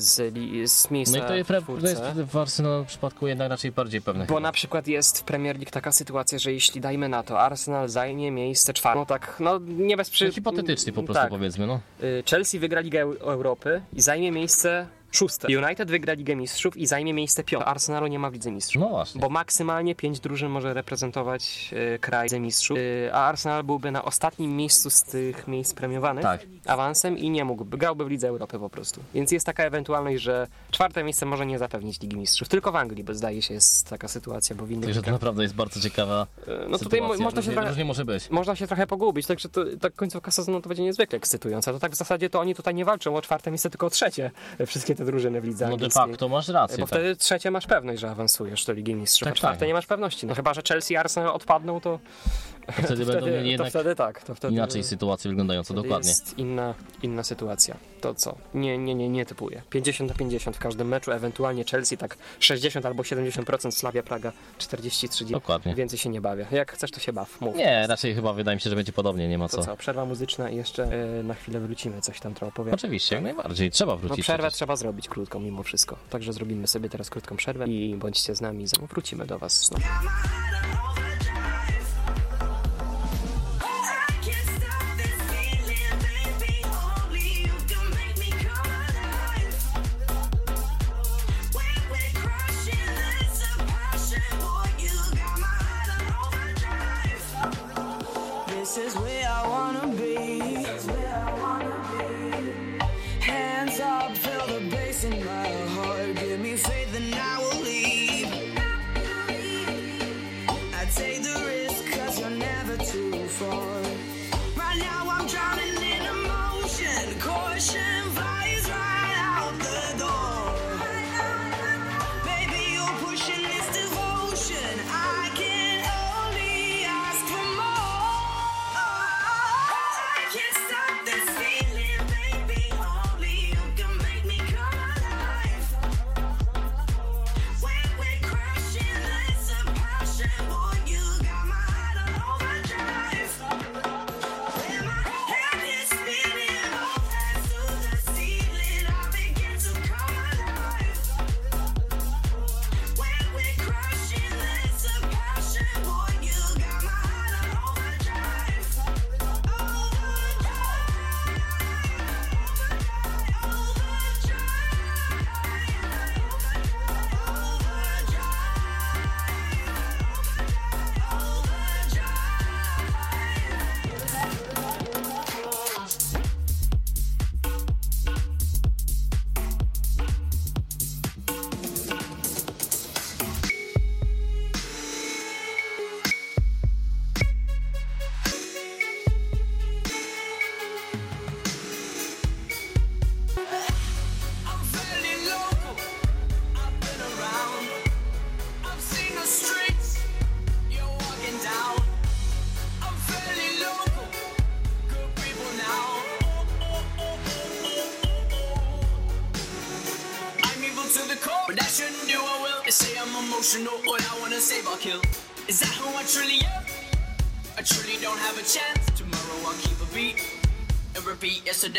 z, z miejsca No i to jest, to jest w Arsenalu przypadku jednak raczej bardziej pewne. Bo na przykład jest w Premier League taka sytuacja, że jeśli dajmy na to, Arsenal zajmie miejsce czwarte, no tak, no nie bez przy... No, hipotetycznie po prostu tak. powiedzmy, no. Y, Chelsea wygra Ligę Eu- Europy i zajmie miejsce szóste. United wygra Ligę Mistrzów i zajmie miejsce piąte. Arsenalu nie ma w Lidze Mistrzów. No właśnie. Bo maksymalnie pięć drużyn może reprezentować y, kraj Lidze Mistrzów, y, a Arsenal byłby na ostatnim miejscu z tych miejsc premiowanych Tak. awansem i nie mógłby, grałby w Lidze Europy po prostu. Więc jest taka ewentualność, że czwarte miejsce może nie zapewnić Ligi Mistrzów. Tylko w Anglii, bo zdaje się jest taka sytuacja, bo w innych Także to naprawdę jest bardzo ciekawa no tutaj mo- można się trochę- różnie może być. można się trochę pogubić, także to, ta końcówka sezonu to będzie niezwykle ekscytująca. To tak w zasadzie to oni tutaj nie walczą o czwarte miejsce, tylko o trzecie. Wszystkie te drużyny w lidze No de angielskiej. facto masz rację. Bo tak. wtedy trzecie masz pewność, że awansujesz do Ligi Mistrzów, Tak, a czwarte tak. nie masz pewności. No chyba, że Chelsea i Arsenal odpadną, to, To wtedy będą mieli to jednak wtedy tak. To wtedy, inaczej sytuację wyglądającą, wtedy dokładnie. jest inna, inna sytuacja. To co? Nie, nie, nie, nie typuję. 50 na 50 w każdym meczu, ewentualnie Chelsea tak 60 albo 70%, Slavia Praga 40-30. Dokładnie. Więcej się nie bawię. Jak chcesz, to się baw. Mów. Nie, raczej chyba wydaje mi się, że będzie podobnie, nie ma To co. co, przerwa muzyczna i jeszcze e, na chwilę wrócimy, coś tam trochę opowiadać. Oczywiście, jak najbardziej, trzeba No wrócić. przerwę przecież. trzeba zrobić krótką mimo wszystko. Także zrobimy sobie teraz krótką przerwę i bądźcie z nami. Wrócimy do Was znowu.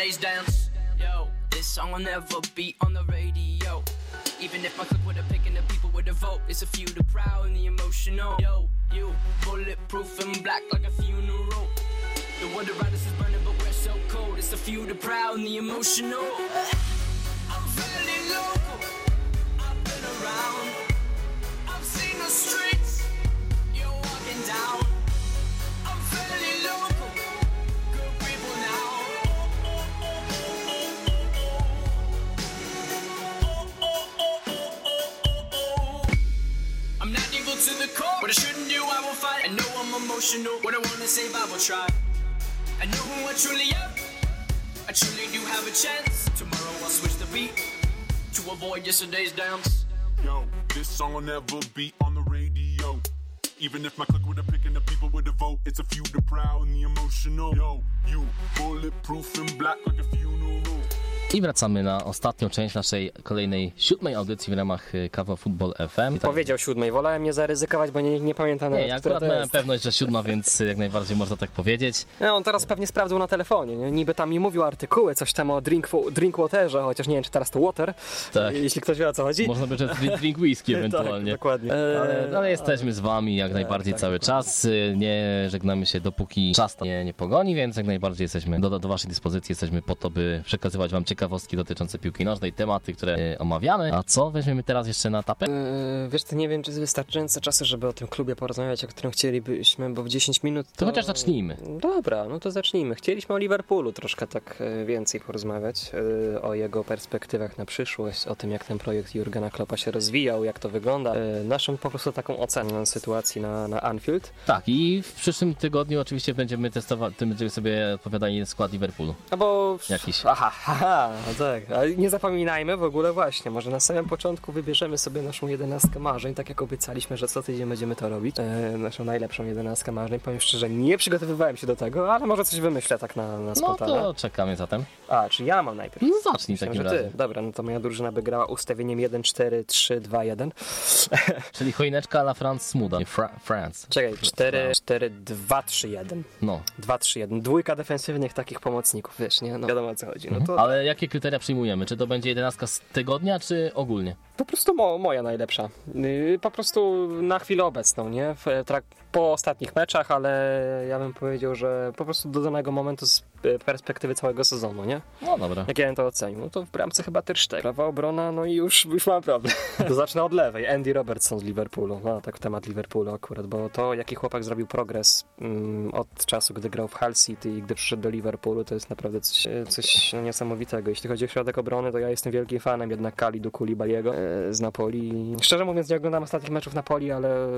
Repeat dance. Yo, this song will never be on the radio. Even if my click would have picked and the people would have vote, it's a few the proud and the emotional. Yo, you bulletproof and black like a funeral. The wonder riders is burning, but we're so cold. It's a few the proud and the emotional. I'm fairly local. I've been around. Save, I will try. I know who I truly am. I truly do have a chance. Tomorrow I'll switch the beat to avoid yesterday's dance. Yo, this song will never be on the radio. Even if my click would have picked and the people would have vote, it's a few the proud and the emotional. Yo, you bulletproof and black like a funeral. I wracamy na ostatnią część naszej kolejnej siódmej audycji w ramach y, Kawa Football FM. Powiedział siódmej, wolałem nie zaryzykować, bo nie, nie pamiętam Nie, nawet, ja która akurat to miałem jest. pewność, że siódma, więc y, jak najbardziej można tak powiedzieć. No, on teraz pewnie sprawdził na telefonie, nie? niby tam mi mówił artykuły, coś tam o drink, drinkwaterze, chociaż nie wiem, czy teraz to water, Tak. jeśli ktoś wie o co chodzi. Można by, że drink, drink whisky ewentualnie. Tak, dokładnie. Ale, Eee, ale jesteśmy z wami jak najbardziej tak, cały dokładnie. czas. Y, Nie żegnamy się dopóki czas nie, nie pogoni, więc jak najbardziej jesteśmy do, do waszej dyspozycji. Jesteśmy po to, by przekazywać wam ciekawostki dotyczące piłki nożnej, tematy, które y, omawiamy. A co weźmiemy teraz jeszcze na tapę? Eee, wiesz, to nie wiem, czy jest wystarczająco czasu, żeby o tym klubie porozmawiać, o którym chcielibyśmy, bo w 10 minut to... To chociaż zacznijmy. Dobra, no to zacznijmy. Chcieliśmy o Liverpoolu troszkę tak e, więcej porozmawiać, e, o jego perspektywach na przyszłość, o tym, jak ten projekt Jurgena Kloppa się rozwijał, jak to wygląda. E, Naszą po prostu taką ocenę sytuacji na, na Anfield. Tak, i w przyszłym tygodniu oczywiście będziemy testować, tym będziemy sobie odpowiadali skład Liverpoolu. No bo... Jakiś. Aha, haha, no tak. Ale nie zapominajmy w ogóle właśnie, może na samym początku wybierzemy sobie naszą jedenastkę marzeń, tak jak obiecaliśmy, że co tydzień będziemy to robić. E, naszą najlepszą jedenastkę marzeń. Powiem szczerze, nie przygotowywałem się do tego, ale może coś wymyślę tak na, na No spontana. to czekamy zatem. A, czy ja mam najpierw? No zacznij Myślałem, takim razie. Dobra, no to moja drużyna by grała ustawieniem 1, 4, 3, 2, 1. Czyli choineczka la France Smuda. Fra France. Czekaj, 4, 4, 2, 3, 1. No. 2, 3, 1. Dwójka defensywnych takich pomocników, wiesz, nie? No wiadomo o co chodzi. No to Ale jakie kryteria przyjmujemy? Czy to będzie jedenastka z tygodnia, czy ogólnie? Po prostu mo, moja najlepsza. Yy, Po prostu na chwilę obecną, nie? Trak, po ostatnich meczach, ale ja bym powiedział, że po prostu do danego momentu z e, perspektywy całego sezonu, nie? No dobra. Jak ja bym to ocenił? No to w bramce chyba Ter Stegen. Prawa obrona, no i już, już mam problem. To zacznę od lewej. Andy Robertson z Liverpoolu. No tak temat Liverpoolu akurat, bo to jaki chłopak zrobił progres mm, od czasu, gdy grał w Hull City i gdy przyszedł do Liverpoolu, to jest naprawdę coś, e, coś niesamowitego. Jeśli chodzi o środek obrony, to ja jestem wielkim fanem jednak Kalidu Koulibaly'ego e, z Napoli. Szczerze mówiąc nie oglądam ostatnich meczów Napoli, ale...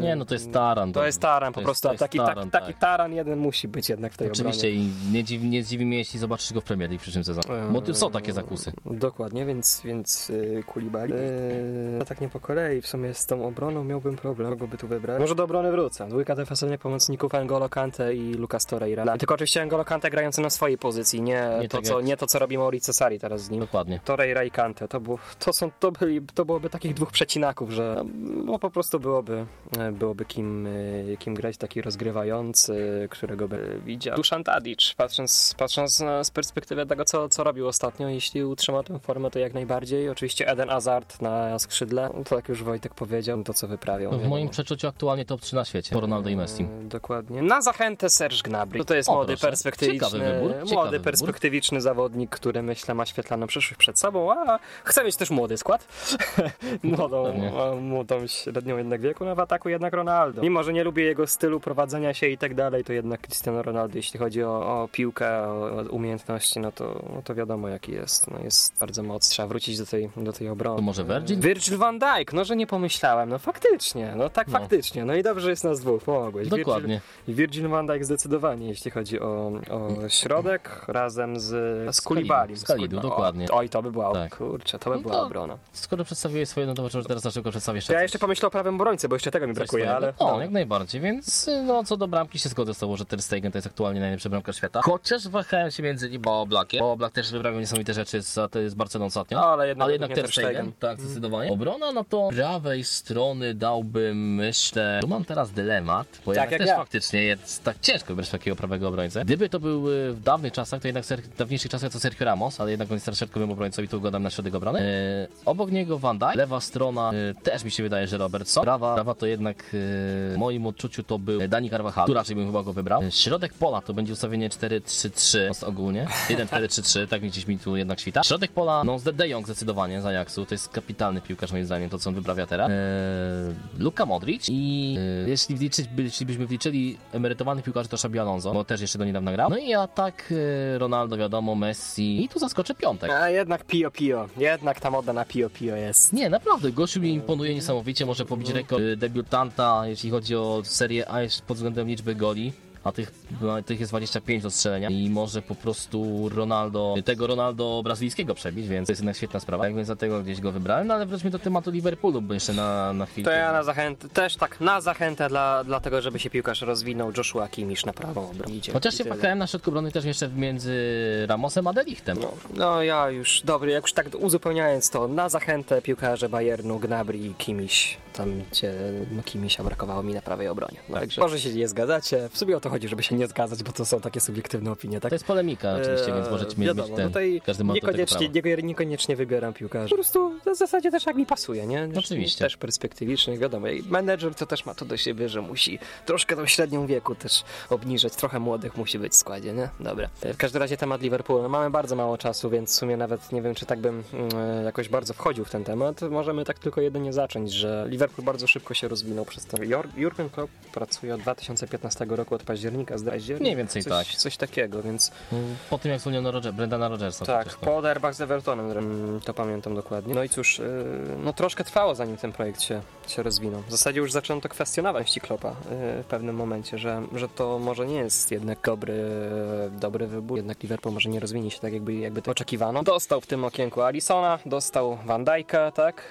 Nie, no to jest taran. To jest taran, po prostu, jest taki, taran, taki, taki tak. taran jeden musi być jednak w tej Oczywiście obronie. i nie dziwi, nie zdziwi mnie, jeśli zobaczysz go w Premier League w przyszłym sezonie. Bo tu są takie zakusy. Dokładnie, więc, więc yy, Kulibali. Yy, tak nie po kolei, w sumie z tą obroną miałbym problem, kogo by tu wybrać. Może do obrony wrócę. Dwójka defensywnych pomocników N'Golo Kante i Lucas Torreira. Tylko oczywiście N'Golo Kante grający na swojej pozycji, nie, Nie to, tak co, jak- nie to, co robi Mauricio Sarri teraz z nim. Dokładnie. Torreira i Kante, to, było, to, są, to, byli, to byłoby takich dwóch przecinaków, że no, po prostu byłoby, e, byłoby kim, e, kim grać taki rozgrywający, którego by widział. Duszan Tadic, patrząc, patrząc z perspektywy tego, co, co robił ostatnio, jeśli utrzyma tę formę, to jak najbardziej. Oczywiście Eden Hazard na skrzydle, to jak już Wojtek powiedział, to co wyprawiał. No, w moim przeczuciu aktualnie top 3 na świecie. Po Ronaldo i Messi. E, Dokładnie. Na zachętę Serge Gnabry. To jest O, młody, proszę. perspektywiczny, Ciekawy wybór, ciekawy młody, wybór. perspektywiczny zawodnik, który myślę ma świetlaną przyszłość przed sobą, a chce mieć też młody skład. Młodą, pewnie. a, młodą średnią jednak wieku, no w ataku jednak Ronaldo. Mimo, że nie lubię jego stylu prowadzenia się i tak dalej, to jednak Cristiano Ronaldo, jeśli chodzi o, o piłkę, o, o umiejętności, no to, no to wiadomo jaki jest. No jest bardzo mocny. Trzeba wrócić do tej, do tej obrony. To może Virgil? Virgil van Dijk, no że nie pomyślałem, no faktycznie, no tak No. faktycznie, no i dobrze jest nas dwóch, pomogłeś. Dokładnie. Virgil, Virgil van Dijk zdecydowanie, jeśli chodzi o, o środek, razem z, z Koulibalim. Z Kalidu, dokładnie. Oj, to by była, Tak. kurczę, to by No była to- obrona. Skoro przedstawiłeś swoje, no to może teraz na szybko przedstawię jeszcze Ja jeszcze pomyślę o prawym obrońcy, bo jeszcze tego mi brakuje, ale... O, no. jak najbardziej, więc no co do bramki się zgodzę z tobą, że Ter Stegen to jest aktualnie najlepszy bramkarz świata. Chociaż wahałem się między nim a Oblackiem, bo Oblak też wyprawiał niesamowite rzeczy z, z Barceloną ostatnio. Ale jednak ale jednak Ter Stegen, Stegen. tak, zdecydowanie. Obrona, no to prawej strony dałbym, myślę, tu mam teraz dylemat, bo Tak jak też ja. faktycznie jest tak ciężko wybrać takiego prawego obrońcę. Gdyby to był y, w dawnych czasach, to jednak w dawniejszych czasach to Sergio Ramos, ale jednak on jest teraz środkowym obrońcą i tu go dam na środek obrony. E, obok niego Van Dijk, lewa strona e, też mi się wydaje, że Robertson. Prawa, prawa to jednak e, w moim odczuciu to był Dani Carvajal, tu raczej bym chyba go wybrał. E, środek pola to będzie ustawienie 4-3-3 ogólnie. 1-4-3-3, tak gdzieś mi tu jednak świta. Środek pola, no z De Jong zdecydowanie z Ajaxu, to jest kapitalny piłkarz moim zdaniem, to co on wyprawia teraz. E, Luka Modric i e, jeśli, wliczyć, by- jeśli byśmy wliczyli emerytowanych piłkarzy to Xabi Alonso, bo też jeszcze do niedawna grał. No i atak e, Ronaldo, wiadomo, Messi i tu zaskoczę piątek. A jednak Pio Pio, jednak ta moda na Pio Pio jest. Nie, naprawdę, gościu mi imponuje niesamowicie, może pobić rekord y, debiutanta, jeśli chodzi o serię A pod względem liczby goli. A tych, no, tych jest 25 do strzelenia i może po prostu Ronaldo, tego Ronaldo brazylijskiego przebić, więc to jest jednak świetna sprawa. Tak więc dlatego gdzieś go wybrałem, no ale wróćmy do tematu Liverpoolu, bo jeszcze na, na chwilę. To ja na zachętę, też tak na zachętę dla, dla tego, żeby się piłkarz rozwinął, Joshua Kimmich na prawą obronę. Chociaż się pakałem na środku obrony też jeszcze między Ramosem a Delichtem. No, no ja już, dobry, jak już tak uzupełniając to, na zachętę piłkarze Bayernu, Gnabry i Kimiś, tam gdzie no, Kimisia brakowało mi na prawej obronie. No, także może się nie zgadzacie, w sumie o to chodzi, żeby się nie zgadzać, bo to są takie subiektywne opinie, tak? To jest polemika oczywiście, więc możecie mieć wiadomo, ten, tutaj każdy ma do tego niekoniecznie, niekoniecznie wybieram piłkarzy. Po prostu w zasadzie też jak mi pasuje, nie? Oczywiście. Też perspektywiczny, wiadomo. I menedżer to też ma to do siebie, że musi troszkę tą średnią wieku też obniżyć. Trochę młodych musi być w składzie, nie? Dobra. W każdym razie temat Liverpoolu. No, Mamy bardzo mało czasu, więc w sumie nawet nie wiem, czy tak bym mm, jakoś bardzo wchodził w ten temat. Możemy tak tylko jedynie zacząć, że Liverpool bardzo szybko się rozwinął przez to. Jor- Jurgen Klopp pracuje od 2015 roku, od października, z października. Mniej więcej coś, tak. Coś takiego, więc Po tym jak zwolniono Roger, Brendana Rogersa. tak, przecież to. po Derbach z Evertonem, mm, to pamiętam dokładnie. No i cóż, yy, no troszkę trwało zanim ten projekt się, się rozwinął. W zasadzie już zacząłem to kwestionować Klopa yy, w pewnym momencie, że, że to może nie jest jednak dobry, dobry wybór. Jednak Liverpool może nie rozwinie się tak jakby, jakby to oczekiwano. Dostał w tym okienku Alisona, dostał Van Dijk'a, tak?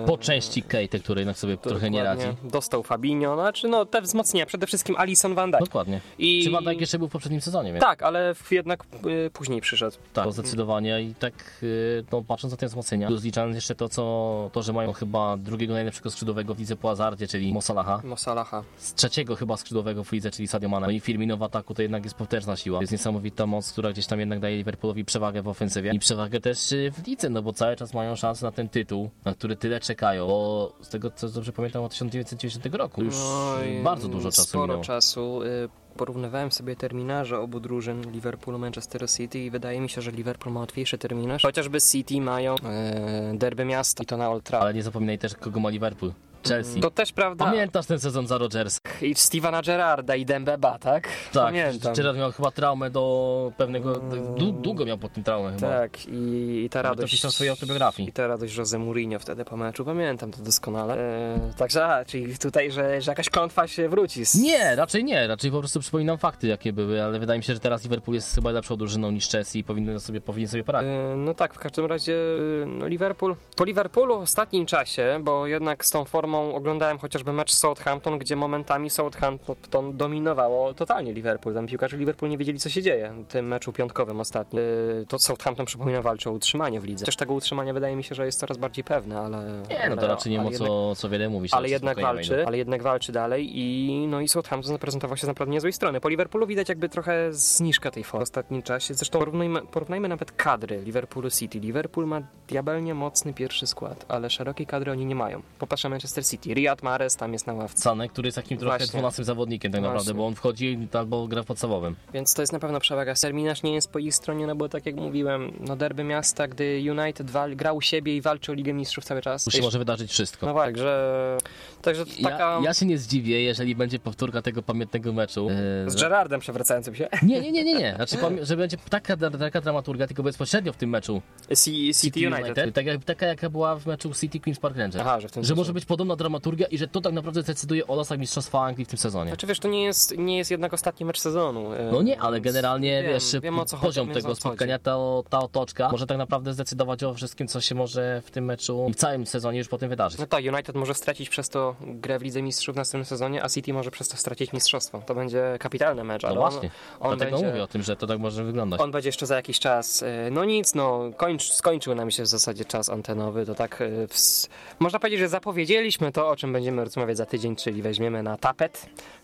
Yy, Po części Kate, który jednak sobie trochę nie radzi. Dostał Fabinho, znaczy no te wzmocnienia, przede wszystkim Alison Van Dijk. Dokładnie. I... Czy Van Dijk jeszcze był w poprzednim sezonie, więc Tak, ale jednak yy, później przyszedł. tak, to zdecydowanie i tak, y, no patrząc na te wzmocnienia, plus liczając jeszcze to, co, to, że mają chyba drugiego najlepszego skrzydłowego w lidze po Azardzie, czyli Mosalaha, Mosalaha. z trzeciego chyba skrzydłowego w lidze, czyli Sadio Mane. No i Firmino w ataku to jednak jest potężna siła. Jest niesamowita moc, która gdzieś tam jednak daje Liverpoolowi przewagę w ofensywie i przewagę też y, w lidze, no bo cały czas mają szansę na ten tytuł, na który tyle czekają, bo z tego co dobrze pamiętam od 1990 roku, już y, bardzo dużo czasu Sporo minęło. czasu. Y, Porównywałem sobie terminarze obu drużyn Liverpoolu, Manchester City i wydaje mi się, że Liverpool ma łatwiejszy terminarz. Chociażby City mają e, derby miasta i to na Old Trafford. Ale nie zapominaj też, kogo ma Liverpool. Chelsea. To też prawda. Pamiętasz ten sezon za Rodgersa? I Stevena Gerrarda i Dembeba, tak? Tak, Pamiętam. Gerard miał chyba traumę do pewnego... dłu- Długo miał pod tym traumę chyba. Tak, i, i ta radość. to pisał swojej autobiografii. I ta radość Jose Mourinho wtedy po meczu, pamiętam to doskonale. E, także, a, czyli tutaj, że, że jakaś klątwa się wróci. Z... Nie, raczej nie, raczej po prostu przypominam fakty jakie były, ale wydaje mi się, że teraz Liverpool jest chyba lepszą drużyną niż Chelsea i powinien sobie, powinien sobie poradzić. E, No tak, w każdym razie e, no Liverpool. Po Liverpoolu w ostatnim czasie, bo jednak z tą formą oglądałem chociażby mecz Southampton, gdzie momentami Southampton dominowało totalnie Liverpool. Tam piłkarze Liverpool nie wiedzieli co się dzieje w tym meczu piątkowym ostatnim. E, To Southampton przypomina walczy o utrzymanie w lidze. Też tego utrzymania wydaje mi się, że jest coraz bardziej pewne, ale... Nie, no to raczej nie ma co, co wiele mówić. ale jednak walczy, ale jednak walczy dalej i no i Southampton zaprezentował się z naprawdę niezłej strony. Po Liverpoolu widać jakby trochę zniżka tej formy w ostatnim czasie. Zresztą porównajmy, porównajmy nawet kadry Liverpoolu City. Liverpool ma diabelnie mocny pierwszy skład, ale szerokiej kadry oni nie mają. Popatrzę Manchester City. Riyad Mahrez tam jest na ławce. Sanek, który jest takim trochę Właśnie. 12 zawodnikiem tak naprawdę, Właśnie. bo on wchodzi albo gra w podstawowym. Więc to jest na pewno przewaga. Terminarz nie jest po ich stronie, no bo tak jak mówiłem, no derby miasta, gdy United wal, gra u siebie i walczy o Ligę Mistrzów cały czas. Tu się może wydarzyć wszystko. No właśnie, także, także taka... Ja, ja się nie zdziwię, jeżeli będzie powtórka tego pamiętnego meczu. e, Z Gerardem przewracającym się. Nie, nie, nie, nie, nie. Znaczy, że będzie taka, taka dramaturgia, tylko bezpośrednio w tym meczu. C- City United. Tak jak, taka jaka była w meczu City Queen's Park Rangers. Aha, że w tym że może być podobna dramaturgia i że to tak naprawdę decyduje o losach Mistrzostwa Anglii w tym sezonie. Znaczy wiesz, to nie jest, nie jest jednak ostatni mecz sezonu. e, No nie, ale generalnie wiem, wiesz, wiem, poziom tego spotkania, ta, ta otoczka może tak naprawdę zdecydować o wszystkim, co się może w tym meczu i w całym sezonie już potem wydarzyć. No tak, United może stracić przez to grę w Lidze Mistrzów w następnym sezonie, a City może przez to stracić mistrzostwo. To będzie kapitalny mecz, No ale właśnie, on, on dlatego będzie... mówię o tym, że to tak może wyglądać. On będzie jeszcze za jakiś czas. e, No nic, no kończ, skończył nam się w zasadzie czas antenowy. To tak, e, ws- można powiedzieć, że zapowiedzieliśmy to, o czym będziemy rozmawiać za tydzień, czyli weźmiemy na tapet,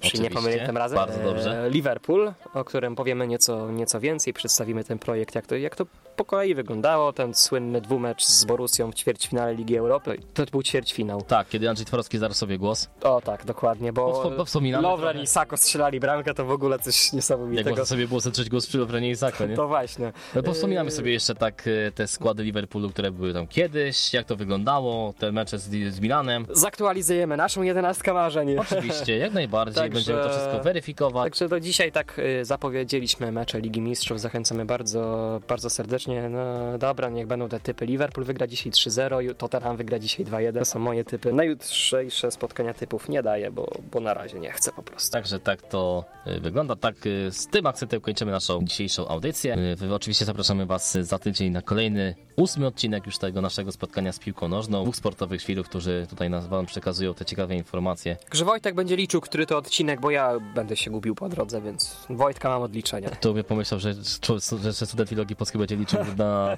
czyli nie Oczywiście, pomylić tym razem. bardzo dobrze. e, Liverpool, o którym powiemy nieco, nieco więcej, przedstawimy ten projekt, jak to, jak to po kolei wyglądało, ten słynny dwumecz z Borussią w ćwierćfinale Ligi Europy. To był ćwierćfinał. Tak, kiedy Andrzej Tworowski zabrał sobie głos, O tak, dokładnie, bo Lovren i Sako strzelali bramkę, to w ogóle coś jak niesamowitego. można sobie było zacząć głos przy Lovrenie Isaka, nie? To właśnie. No bo wspominamy Yy, sobie jeszcze tak e, te składy Liverpoolu, które były tam kiedyś, jak to wyglądało, te mecze z, z Milanem. Zaktualizujemy naszą jedenastkę marzeń. Oczywiście, jak najbardziej, Także- będziemy to wszystko weryfikować. Także do dzisiaj tak y, zapowiedzieliśmy mecze Ligi Mistrzów. Zachęcamy bardzo, bardzo serdecznie. No dobra, niech będą te typy. Liverpool wygra dzisiaj 3-0, ju- Tottenham wygra dzisiaj 2-1. To są moje typy. Na jutrzejsze spotkania typów nie daję, bo, bo na razie nie chcę po prostu. Także tak to y, wygląda. Tak y, z tym akcentem kończymy naszą dzisiejszą audycję. Y, Oczywiście zapraszamy Was za tydzień na kolejny, ósmy odcinek już tego naszego spotkania z piłką nożną. Dwóch sportowych świrów, którzy tutaj nas Wam przekazują te ciekawe informacje. Że Wojtek będzie liczył, który to odcinek, bo ja będę się gubił po drodze, więc Wojtka mam odliczenia. To by pomyślał, że, że, że student filologii polskiej będzie liczył na,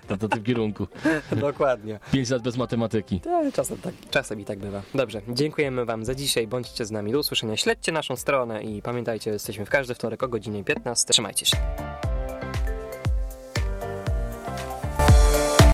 na, na tym kierunku. Dokładnie. Pięć lat bez matematyki. Czasem, tak, czasem i tak bywa. Dobrze, dziękujemy Wam za dzisiaj. Bądźcie z nami do usłyszenia. Śledźcie naszą stronę i pamiętajcie, jesteśmy w każdy wtorek o godzinie 15. Trzymajcie się.